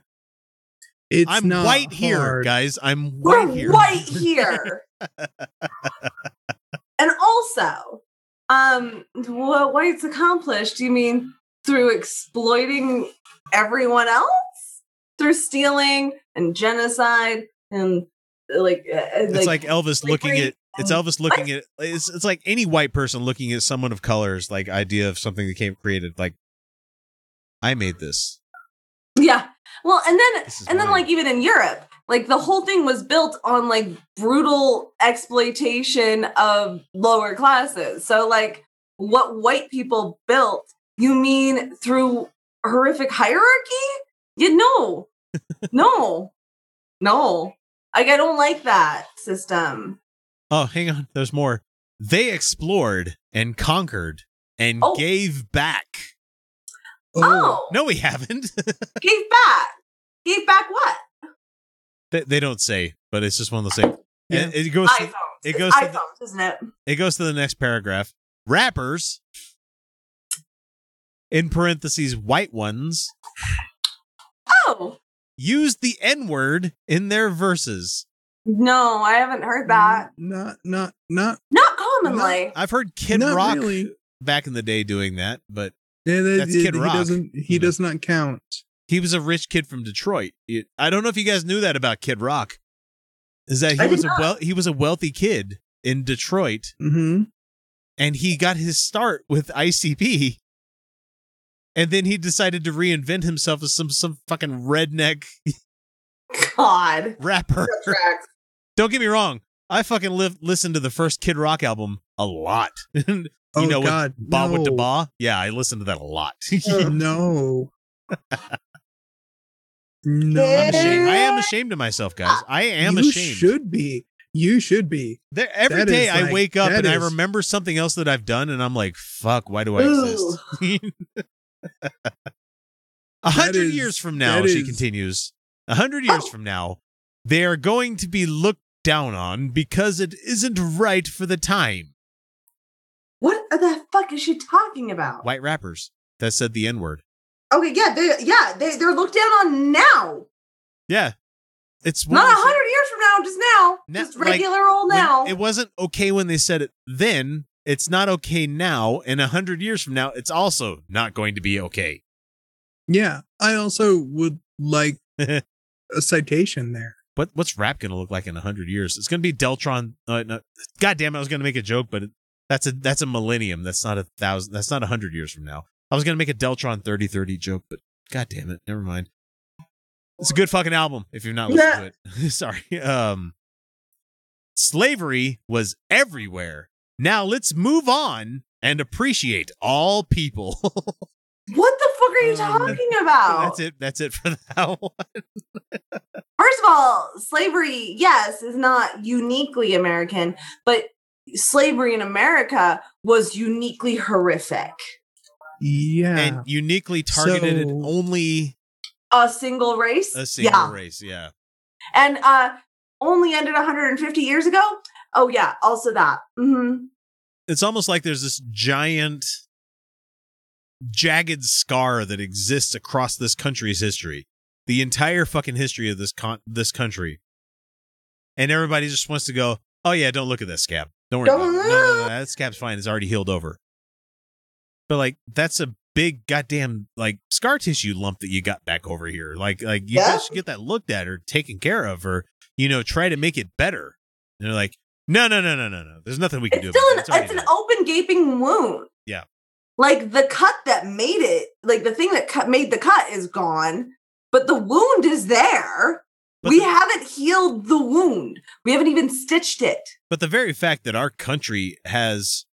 it's I'm not white here, guys. I'm white We're white here. right here. and also, um, what whites accomplished? You mean through exploiting everyone else? Through stealing and genocide and like, uh, It's like, Elvis looking at it's Elvis looking at it's it's like any white person looking at someone of color's like idea of something that came created like I made this. Yeah. Well, and then and then like even in Europe, like the whole thing was built on like brutal exploitation of lower classes. So like what white people built, you mean through horrific hierarchy? You know. no. No. Like I don't like that system. Oh, hang on, there's more. They explored and conquered and Oh. gave back. Oh, No, we haven't. gave back. Gave back what? they, they don't say, but it's just one of those things. Yeah. And it goes to, iPhones. it It's goes to the- isn't it? it goes to the next paragraph. Rappers in parentheses white ones Oh. use the N-word in their verses. No, I haven't heard that. Not, not, not, Not commonly. I've heard Kid not Rock really. back in the day doing that, but Yeah, that- That's Kid he Rock, doesn't. He does not count. he was a rich kid from Detroit. It- I don't know if you guys knew that about Kid Rock. Is that he did was a well he was a wealthy kid in Detroit hmm and he got his start with ICP. And then he decided to reinvent himself as some some fucking redneck God. rapper. Don't get me wrong. I fucking live listened to the first Kid Rock album a lot. you Oh know, God, with Ba no. with the Ba? Yeah, I listen to that a lot. Oh, no. no. I'm ashamed. I am ashamed of myself, guys. I am you ashamed. should be. You should be. There, every That day I like- wake up and I remember something else that I've done, and I'm like, "Fuck, why do I exist?" A hundred years from now, she is- continues. A hundred years Oh. from now, they are going to be looked down on because it isn't right for the time. What the fuck is she talking about? White rappers that said the N word. Okay, yeah, they, yeah, they, they're looked down on now. Yeah, it's Not a hundred years from now, just now. Now- just like, regular old now. It wasn't okay when they said it then. It's not okay now. And a hundred years from now, it's also not going to be okay. Yeah. I also would like a citation there. What what's rap gonna look like in a hundred years? It's gonna be Deltron. Uh, no, God damn it! I was gonna make a joke, but it, that's a that's a millennium. That's not a thousand. That's not a hundred years from now. I was gonna make a Deltron thirty thirty joke, but God damn it, never mind. It's a good fucking album. If you've not listened to it, sorry. Um, slavery was everywhere. Now let's move on and appreciate all people. what the fuck are you Um, talking about? that's it. That's it for that one. First of all, slavery, yes, is not uniquely American, but slavery in America was uniquely horrific. Yeah. And uniquely targeted at So- only A single race? a single yeah. race. Yeah. And uh only ended 150 years ago? Oh yeah, also that. hmm it's almost like there's this giant jagged scar that exists across this country's history the entire fucking history of this con- this country, and everybody just wants to go, "Oh yeah, don't look at that scab. Don't worry Don't about it. No, no, no, look." that scab's fine. It's already healed over." But like, that's a big goddamn like scar tissue lump that you got back over here. Like, like you Yeah. should get that looked at or taken care of, or you know, try to make it better. And they're like, "No, no, no, no, no, no. There's nothing we can It's do." still about an it. It's it's an open gaping wound. Yeah. Like the cut that made it, like the thing that cut made the cut is gone, but the wound is there. But we the- haven't healed the wound. We haven't even stitched it. But the very fact that our country has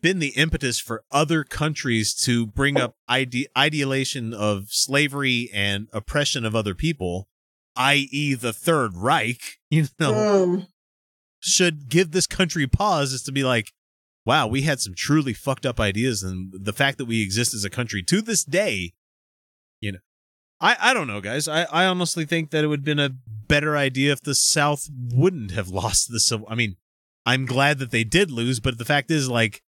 been the impetus for other countries to bring up ide- ideation of slavery and oppression of other people, i.e., the Third Reich, you know, Mm. should give this country pause is to be like, wow, we had some truly fucked up ideas. And the fact that we exist as a country to this day, I, I don't know, guys. I, I honestly think that it would have been a better idea if the South wouldn't have lost the civil. I mean, I'm glad that they did lose, but the fact is, like,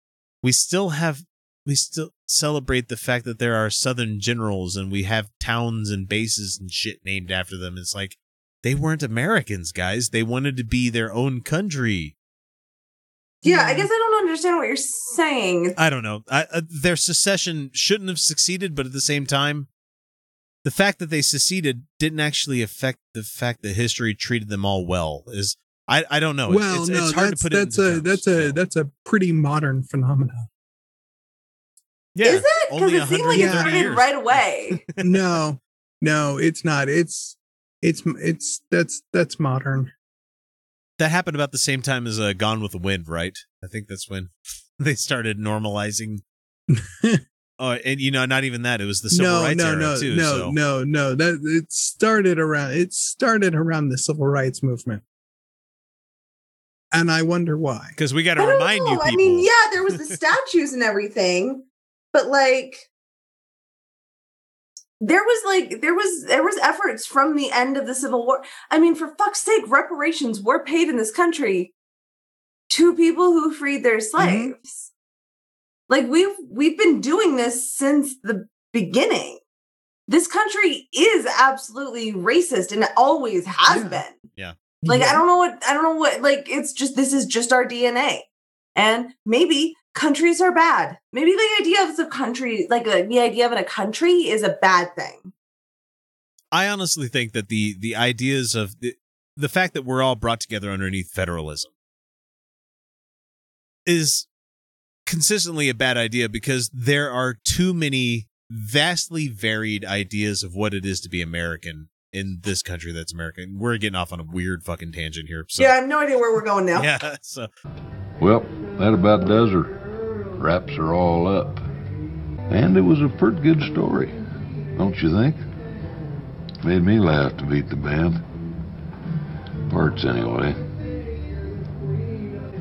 we still have, we still celebrate the fact that there are Southern generals and we have towns and bases and shit named after them. It's like, they weren't Americans, guys. They wanted to be their own country. Yeah, I guess I don't understand what you're saying. I don't know. I, uh, their secession shouldn't have succeeded, but at the same time, the fact that they seceded didn't actually affect the fact that history treated them all well. Is I I don't know. Well, it's, no, it's hard that's to put that's it. a terms, that's a that's a pretty modern phenomenon. yeah. Is it? Because it seemed like it 130 started years. right away. no, no, it's not. It's it's it's that's that's modern. That happened about the same time as uh, Gone with the Wind, right? I think that's when they started normalizing. oh, and you know, not even that. It was the civil no, rights no, era no, too. no, so. no, no. That it started around. It started around the civil rights movement, and I wonder why. Because we got to I don't remind you people. I mean, yeah, there was the statues and everything, but like there was like there was there was efforts from the end of the Civil War. I mean, for fuck's sake, reparations were paid in this country to people who freed their mm-hmm. slaves. Like we've we've been doing this since the beginning. This country is absolutely racist and it always has Yeah. been. Yeah. Like I don't know what I don't know what like it's just this is just our DNA. And maybe countries are bad. Maybe the idea of the country like uh, the idea of a country is a bad thing. I honestly think that the the ideas of the, the fact that we're all brought together underneath federalism is consistently a bad idea because there are too many vastly varied ideas of what it is to be American in this country that's American. We're getting off on a weird fucking tangent here. So yeah, I have no idea where we're going now. yeah, so Well, that about does her. Wraps are all up. And it was a pretty good story, don't you think? Made me laugh to beat the band. Parts, anyway.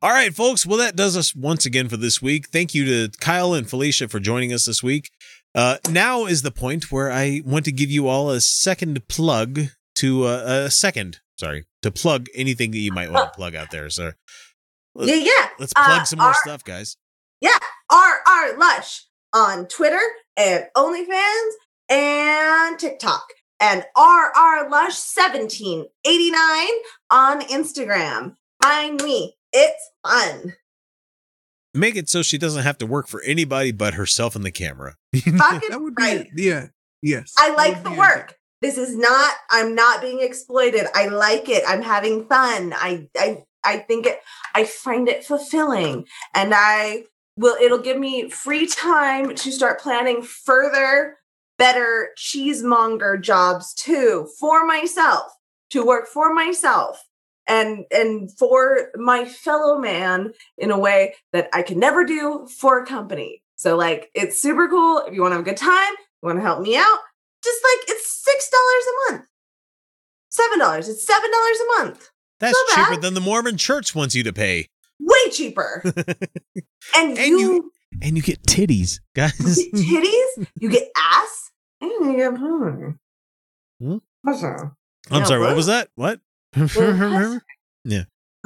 All right, folks. Well, that does us once again for this week. Thank you to Kyle and Felicia for joining us this week. Uh, now is the point where I want to give you all a second plug to uh, a second, sorry, to plug anything that you might want to plug out there. So Yeah, yeah. let's plug Uh, some more our- stuff, guys. Yeah, RR Lush on Twitter and OnlyFans and TikTok. And RR Lush 1789 on Instagram. Find me. It's fun. Make it so she doesn't have to work for anybody but herself and the camera. Fucking That would be right. yeah, yes. I like the be a- work. This is not, I'm not being exploited. I like it. I'm having fun. I I I think it I find it fulfilling. And I will it'll give me free time to start planning further better cheesemonger jobs too for myself, to work for myself and and for my fellow man in a way that I can never do for a company. So like it's super cool. If you want to have a good time, you want to help me out, just like it's six dollars a month. Seven dollars. It's seven dollars a month. That's Not cheaper bad. than the Mormon church wants you to pay. Way cheaper. and, And you, you- And you get titties, guys. get titties, you get ass, and you get hmm. Hmm? What's that? I'm Yeah, sorry, what what? was that? What? What?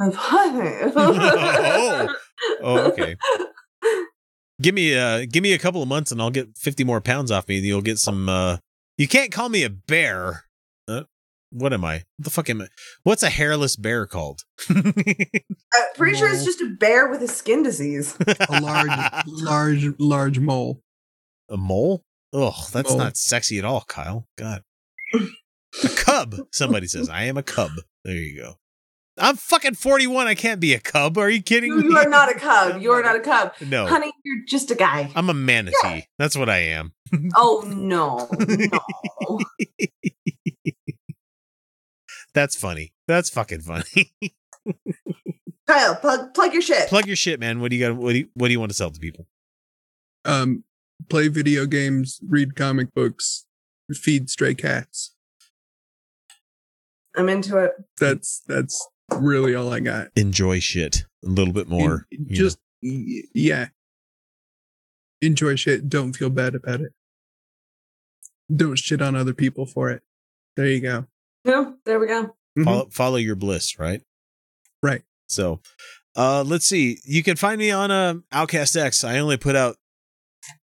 oh, oh, okay. Give me uh give me a couple of months and I'll get 50 more pounds off me and you'll get some uh you can't call me a bear. Uh, what am I? What the fuck am I? What's a hairless bear called? I'm pretty sure it's just a bear with a skin disease. A large, large, large mole. a mole? Oh, that's Mole. not sexy at all, Kyle. God. A cub. Somebody says, I am a cub. There you go. I'm fucking 41. I can't be a cub. Are you kidding You, me? you are not a cub. You are not a cub. No. Honey, you're just a guy. I'm a manatee. That's what I am. Oh no. No. That's funny. That's fucking funny. Kyle, plug plug your shit. Plug your shit, man. What do you got? What do you, what do you want to sell to people? Um, play video games, read comic books, feed stray cats. I'm into it. That's that's really all I got. Enjoy shit a little bit more. En- just y- yeah. Enjoy shit. Don't feel bad about it. Don't shit on other people for it. There you go. Yeah, there we go. know, Mhm. follow, follow your bliss, right? Right. So, uh, let's see. You can find me on uh, Outcast X. I only put out,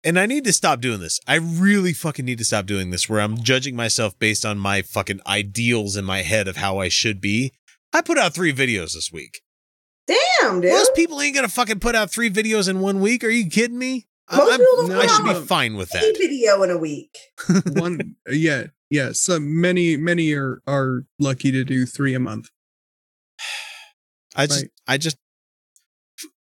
and I need to stop doing this. I really fucking need to stop doing this, where I'm judging myself based on my fucking ideals in my head of how I should be. I put out three videos this week. Damn, dude. Most people ain't gonna fucking put out three videos in one week. Are you kidding me? I- Most I'm- people don't I should be fine with a that. video in a week. One yeah, yeah. So many many are are lucky to do three a month. I just, Right. I just,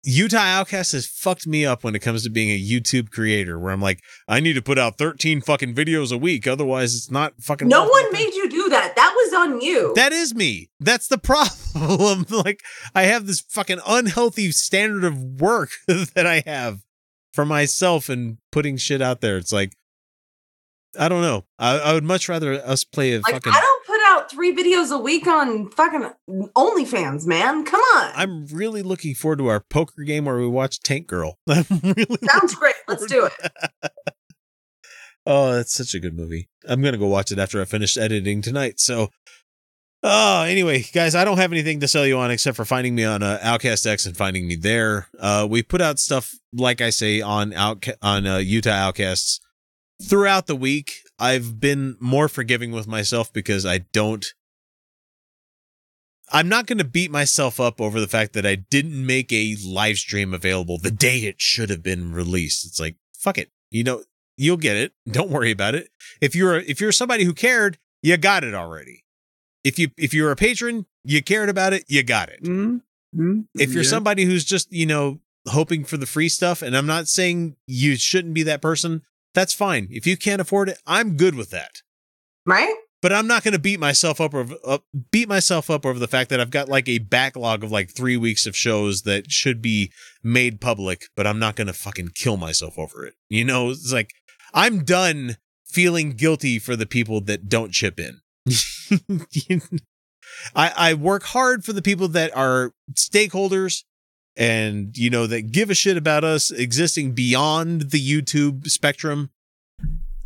Utah Outcast has fucked me up when it comes to being a YouTube creator. Where I'm like, I need to put out 13 fucking videos a week, otherwise it's not fucking. No one made you do that. That was on you. That is me. That's the problem. like, I have this fucking unhealthy standard of work that I have for myself and putting shit out there. It's like, I don't know. I, I would much rather us play a like fucking. I don't put out three videos a week on fucking OnlyFans, man. Come on. I'm really looking forward to our poker game where we watch Tank Girl. I'm really Sounds great. Let's do it. Oh, that's such a good movie. I'm gonna go watch it after I finish editing tonight. So, oh, anyway, guys, I don't have anything to sell you on except for finding me on uh, Outcast X and finding me there. Uh, we put out stuff like I say on Outca- on uh, Utah Outcasts throughout the week. I've been more forgiving with myself because I don't. I'm not going to beat myself up over the fact that I didn't make a live stream available the day it should have been released. It's like, fuck it. You know, you'll get it. Don't worry about it. If you're if you're somebody who cared, you got it already. If you if you're a patron, you cared about it, you got it. Mm-hmm. If you're Yeah. somebody who's just, you know, hoping for the free stuff, and I'm not saying you shouldn't be that person, that's fine. If you can't afford it, I'm good with that. Right? But I'm not going to beat myself up over up, beat myself up over the fact that I've got like a backlog of like 3 weeks of shows that should be made public, but I'm not going to fucking kill myself over it. You know, it's like I'm done feeling guilty for the people that don't chip in. I, I work hard for the people that are stakeholders and you know that give a shit about us existing beyond the YouTube spectrum.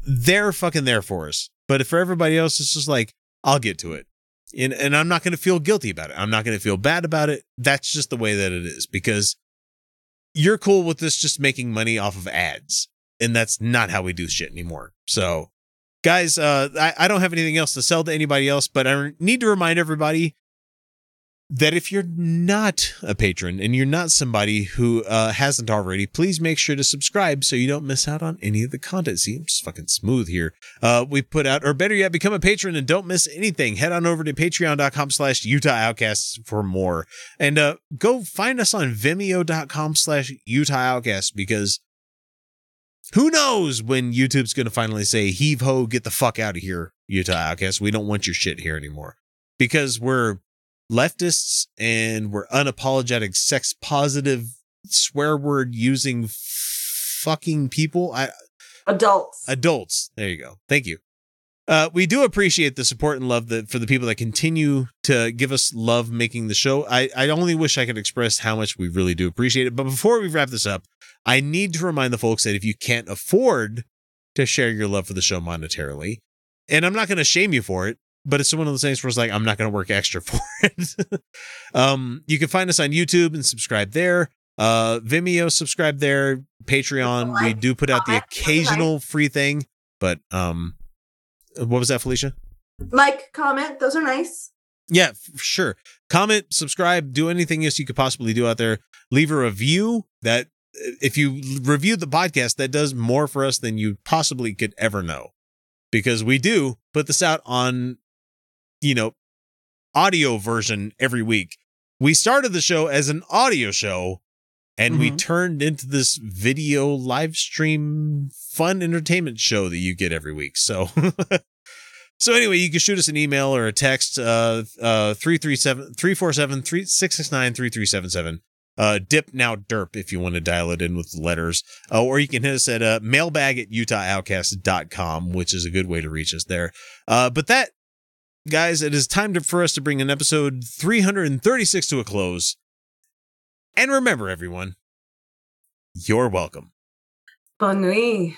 They're fucking there for us. But for everybody else, it's just like, I'll get to it. And and I'm not gonna feel guilty about it. I'm not gonna feel bad about it. That's just the way that it is because you're cool with this just making money off of ads. And that's not how we do shit anymore. So guys, uh, I, I don't have anything else to sell to anybody else, but I need to remind everybody that if you're not a patron and you're not somebody who uh, hasn't already, please make sure to subscribe so you don't miss out on any of the content. See, I'm just fucking smooth here. Uh, we put out, or better yet, become a patron and don't miss anything. Head on over to patreon.com slash Utah Outcasts for more. And uh, go find us on vimeo.com slash Utah Outcasts because who knows when YouTube's going to finally say, heave ho, get the fuck out of here, Utah Outcasts. We don't want your shit here anymore because we're leftists and we're unapologetic sex positive swear word using fucking people. I, Adults. adults. There you go. Thank you. Uh, we do appreciate the support and love that for the people that continue to give us love making the show. I, I only wish I could express how much we really do appreciate it. But before we wrap this up, I need to remind the folks that if you can't afford to share your love for the show monetarily, and I'm not going to shame you for it, but it's one of those things where it's like I'm not going to work extra for it. um, you can find us on YouTube and subscribe there. Uh, Vimeo, subscribe there. Patreon, we do put out the occasional free thing, but um, what was that, Felicia? Like, comment, those are nice. Yeah, sure. Comment, subscribe, do anything else you could possibly do out there. Leave a review that if you review the podcast, that does more for us than you possibly could ever know. Because we do put this out on, you know, audio version every week. We started the show as an audio show and we Mhm. turned into this video live stream fun entertainment show that you get every week. So So anyway, you can shoot us an email or a text uh uh 337 347 3669 3377. Uh dip now derp if you want to dial it in with the letters. Uh, or you can hit us at uh mailbag at utahoutcast.com, which is a good way to reach us there. Uh but that guys, it is time to, for us to bring an episode 336 to a close. And remember everyone, you're welcome. Bonne nuit.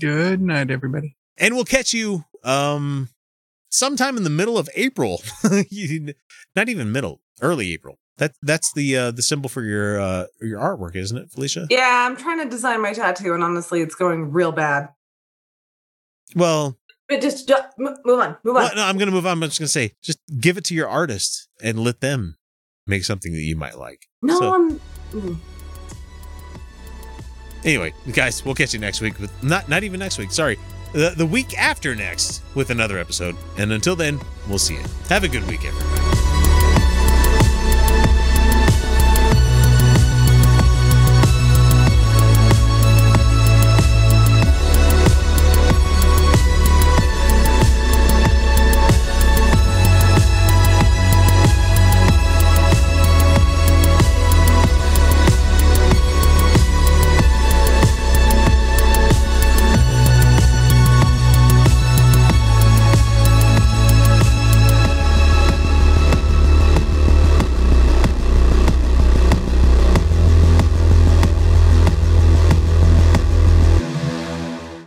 Good night, everybody. and we'll catch you um sometime in the middle of April. Not even middle, early April. That that's the uh the symbol for your uh your artwork, isn't it, Felicia? Yeah, I'm trying to design my tattoo, and honestly, it's going real bad. Well, But just, just move on, move on. well, no, I'm gonna move on. I'm just gonna say, just give it to your artist and let them make something that you might like. no, So- I'm. mm. Anyway, guys, we'll catch you next week with not not even next week. Sorry, the the week after next with another episode. And until then, we'll see you. Have a good week, everybody.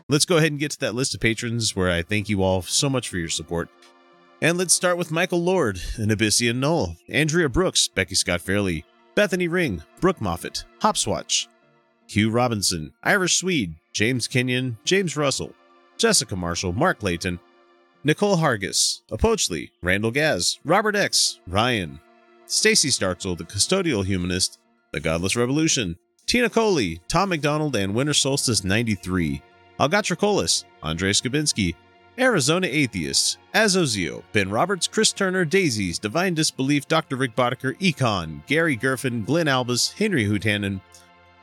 Let's go ahead and get to that list of patrons where I thank you all so much for your support. And let's start with Michael Lord, Abyssian Knoll, Andrea Brooks, Becky Scott Fairley, Bethany Ring, Brooke Moffat, Hopswatch, Hugh Robinson, Irish Swede, James Kenyon, James Russell, Jessica Marshall, Mark Layton, Nicole Hargis, Apochley, Randall Gaz, Robert X, Ryan, Stacy Startzel, the Custodial Humanist, The Godless Revolution, Tina Coley, Tom McDonald, and Winter Solstice 93, Algatracolis, Andre Skabinski, Arizona Atheists, Azozio, Ben Roberts, Chris Turner, Daisies, Divine Disbelief, Dr. Rick Boddicker, Econ, Gary Gerfin, Glenn Albus, Henry Hutanen,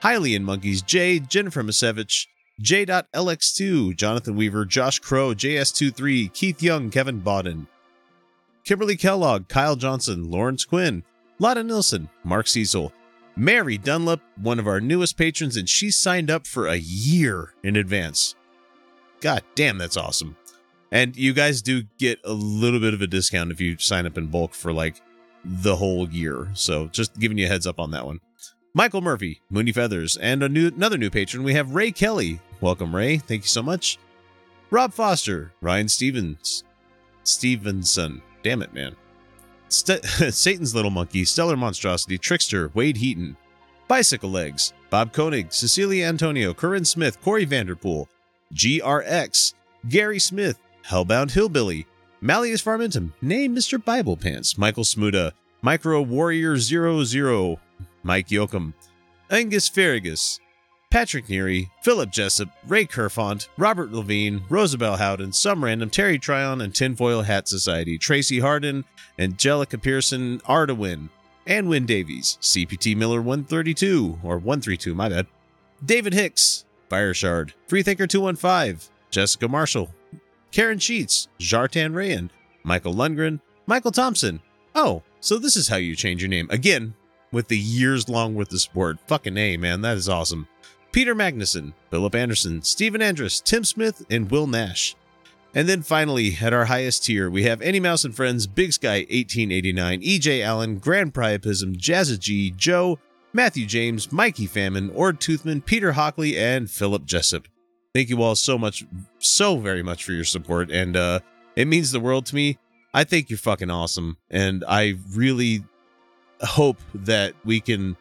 Hylian Monkeys, Jay, Jennifer Masevich, J.LX2, Jonathan Weaver, Josh Crow, JS23, Keith Young, Kevin Bodden, Kimberly Kellogg, Kyle Johnson, Lawrence Quinn, Lotta Nilsson, Mark Cecil, Mary Dunlap, one of our newest patrons, and she signed up for a year in advance. God damn, that's awesome. And you guys do get a little bit of a discount if you sign up in bulk for like the whole year. So just giving you a heads up on that one. Michael Murphy, Mooney Feathers, and a new another new patron. We have Ray Kelly. Welcome, Ray. Thank you so much. Rob Foster, Ryan Stevens, Stevenson. Damn it, man. St- Satan's Little Monkey, Stellar Monstrosity, Trickster, Wade Heaton, Bicycle Legs, Bob Koenig, Cecilia Antonio, Corinne Smith, Corey Vanderpool, GRX, Gary Smith, Hellbound Hillbilly, Malleus Farmentum, Name Mr. Bible Pants, Michael Smuda, Micro Warrior 00, Mike Yoakum, Angus Farragus, Patrick Neary, Philip Jessup, Ray Kerfont, Robert Levine, Rosabelle Howden, Some Random, Terry Tryon, and Tinfoil Hat Society, Tracy Harden, Angelica Pearson, Ardawin, and Win Davies, CPT Miller 132, or 132, my bad, David Hicks, Fireshard, Freethinker 215, Jessica Marshall, Karen Sheets, Jartan Rayan, Michael Lundgren, Michael Thompson. Oh, so this is how you change your name. Again, with the years long with the sport. Fucking A, man. That is awesome. Peter Magnuson, Philip Anderson, Stephen Andrus, Tim Smith, and Will Nash. And then finally, at our highest tier, we have Any Mouse and Friends, Big Sky 1889, EJ Allen, Grand Priapism, Jazza G, Joe, Matthew James, Mikey Famine, Ord Toothman, Peter Hockley, and Philip Jessup. Thank you all so much, so very much for your support, and uh, it means the world to me. I think you're fucking awesome, and I really hope that we can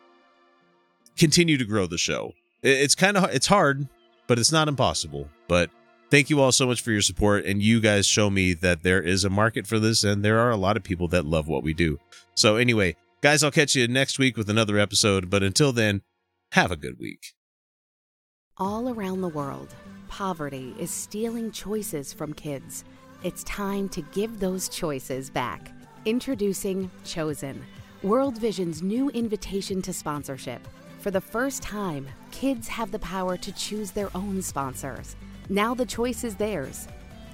continue to grow the show. It's kind of it's hard, but it's not impossible. But thank you all so much for your support, and you guys show me that there is a market for this, and there are a lot of people that love what we do. So anyway, guys, I'll catch you next week with another episode. But until then, have a good week. All around the world, poverty is stealing choices from kids. It's time to give those choices back. Introducing Chosen, World Vision's new invitation to sponsorship. For the first time, kids have the power to choose their own sponsors. Now the choice is theirs.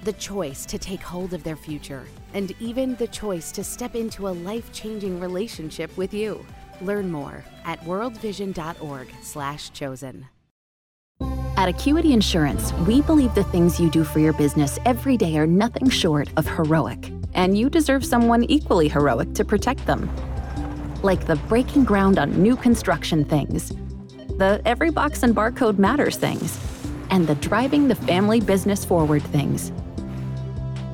The choice to take hold of their future, and even the choice to step into a life-changing relationship with you. Learn more at worldvision.org/chosen. At Acuity Insurance, we believe the things you do for your business every day are nothing short of heroic, and you deserve someone equally heroic to protect them. Like the breaking ground on new construction things, the every box and barcode matters things, and the driving the family business forward things.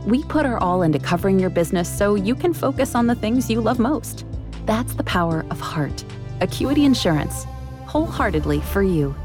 We put our all into covering your business so you can focus on the things you love most. That's the power of heart. Acuity Insurance, wholeheartedly for you.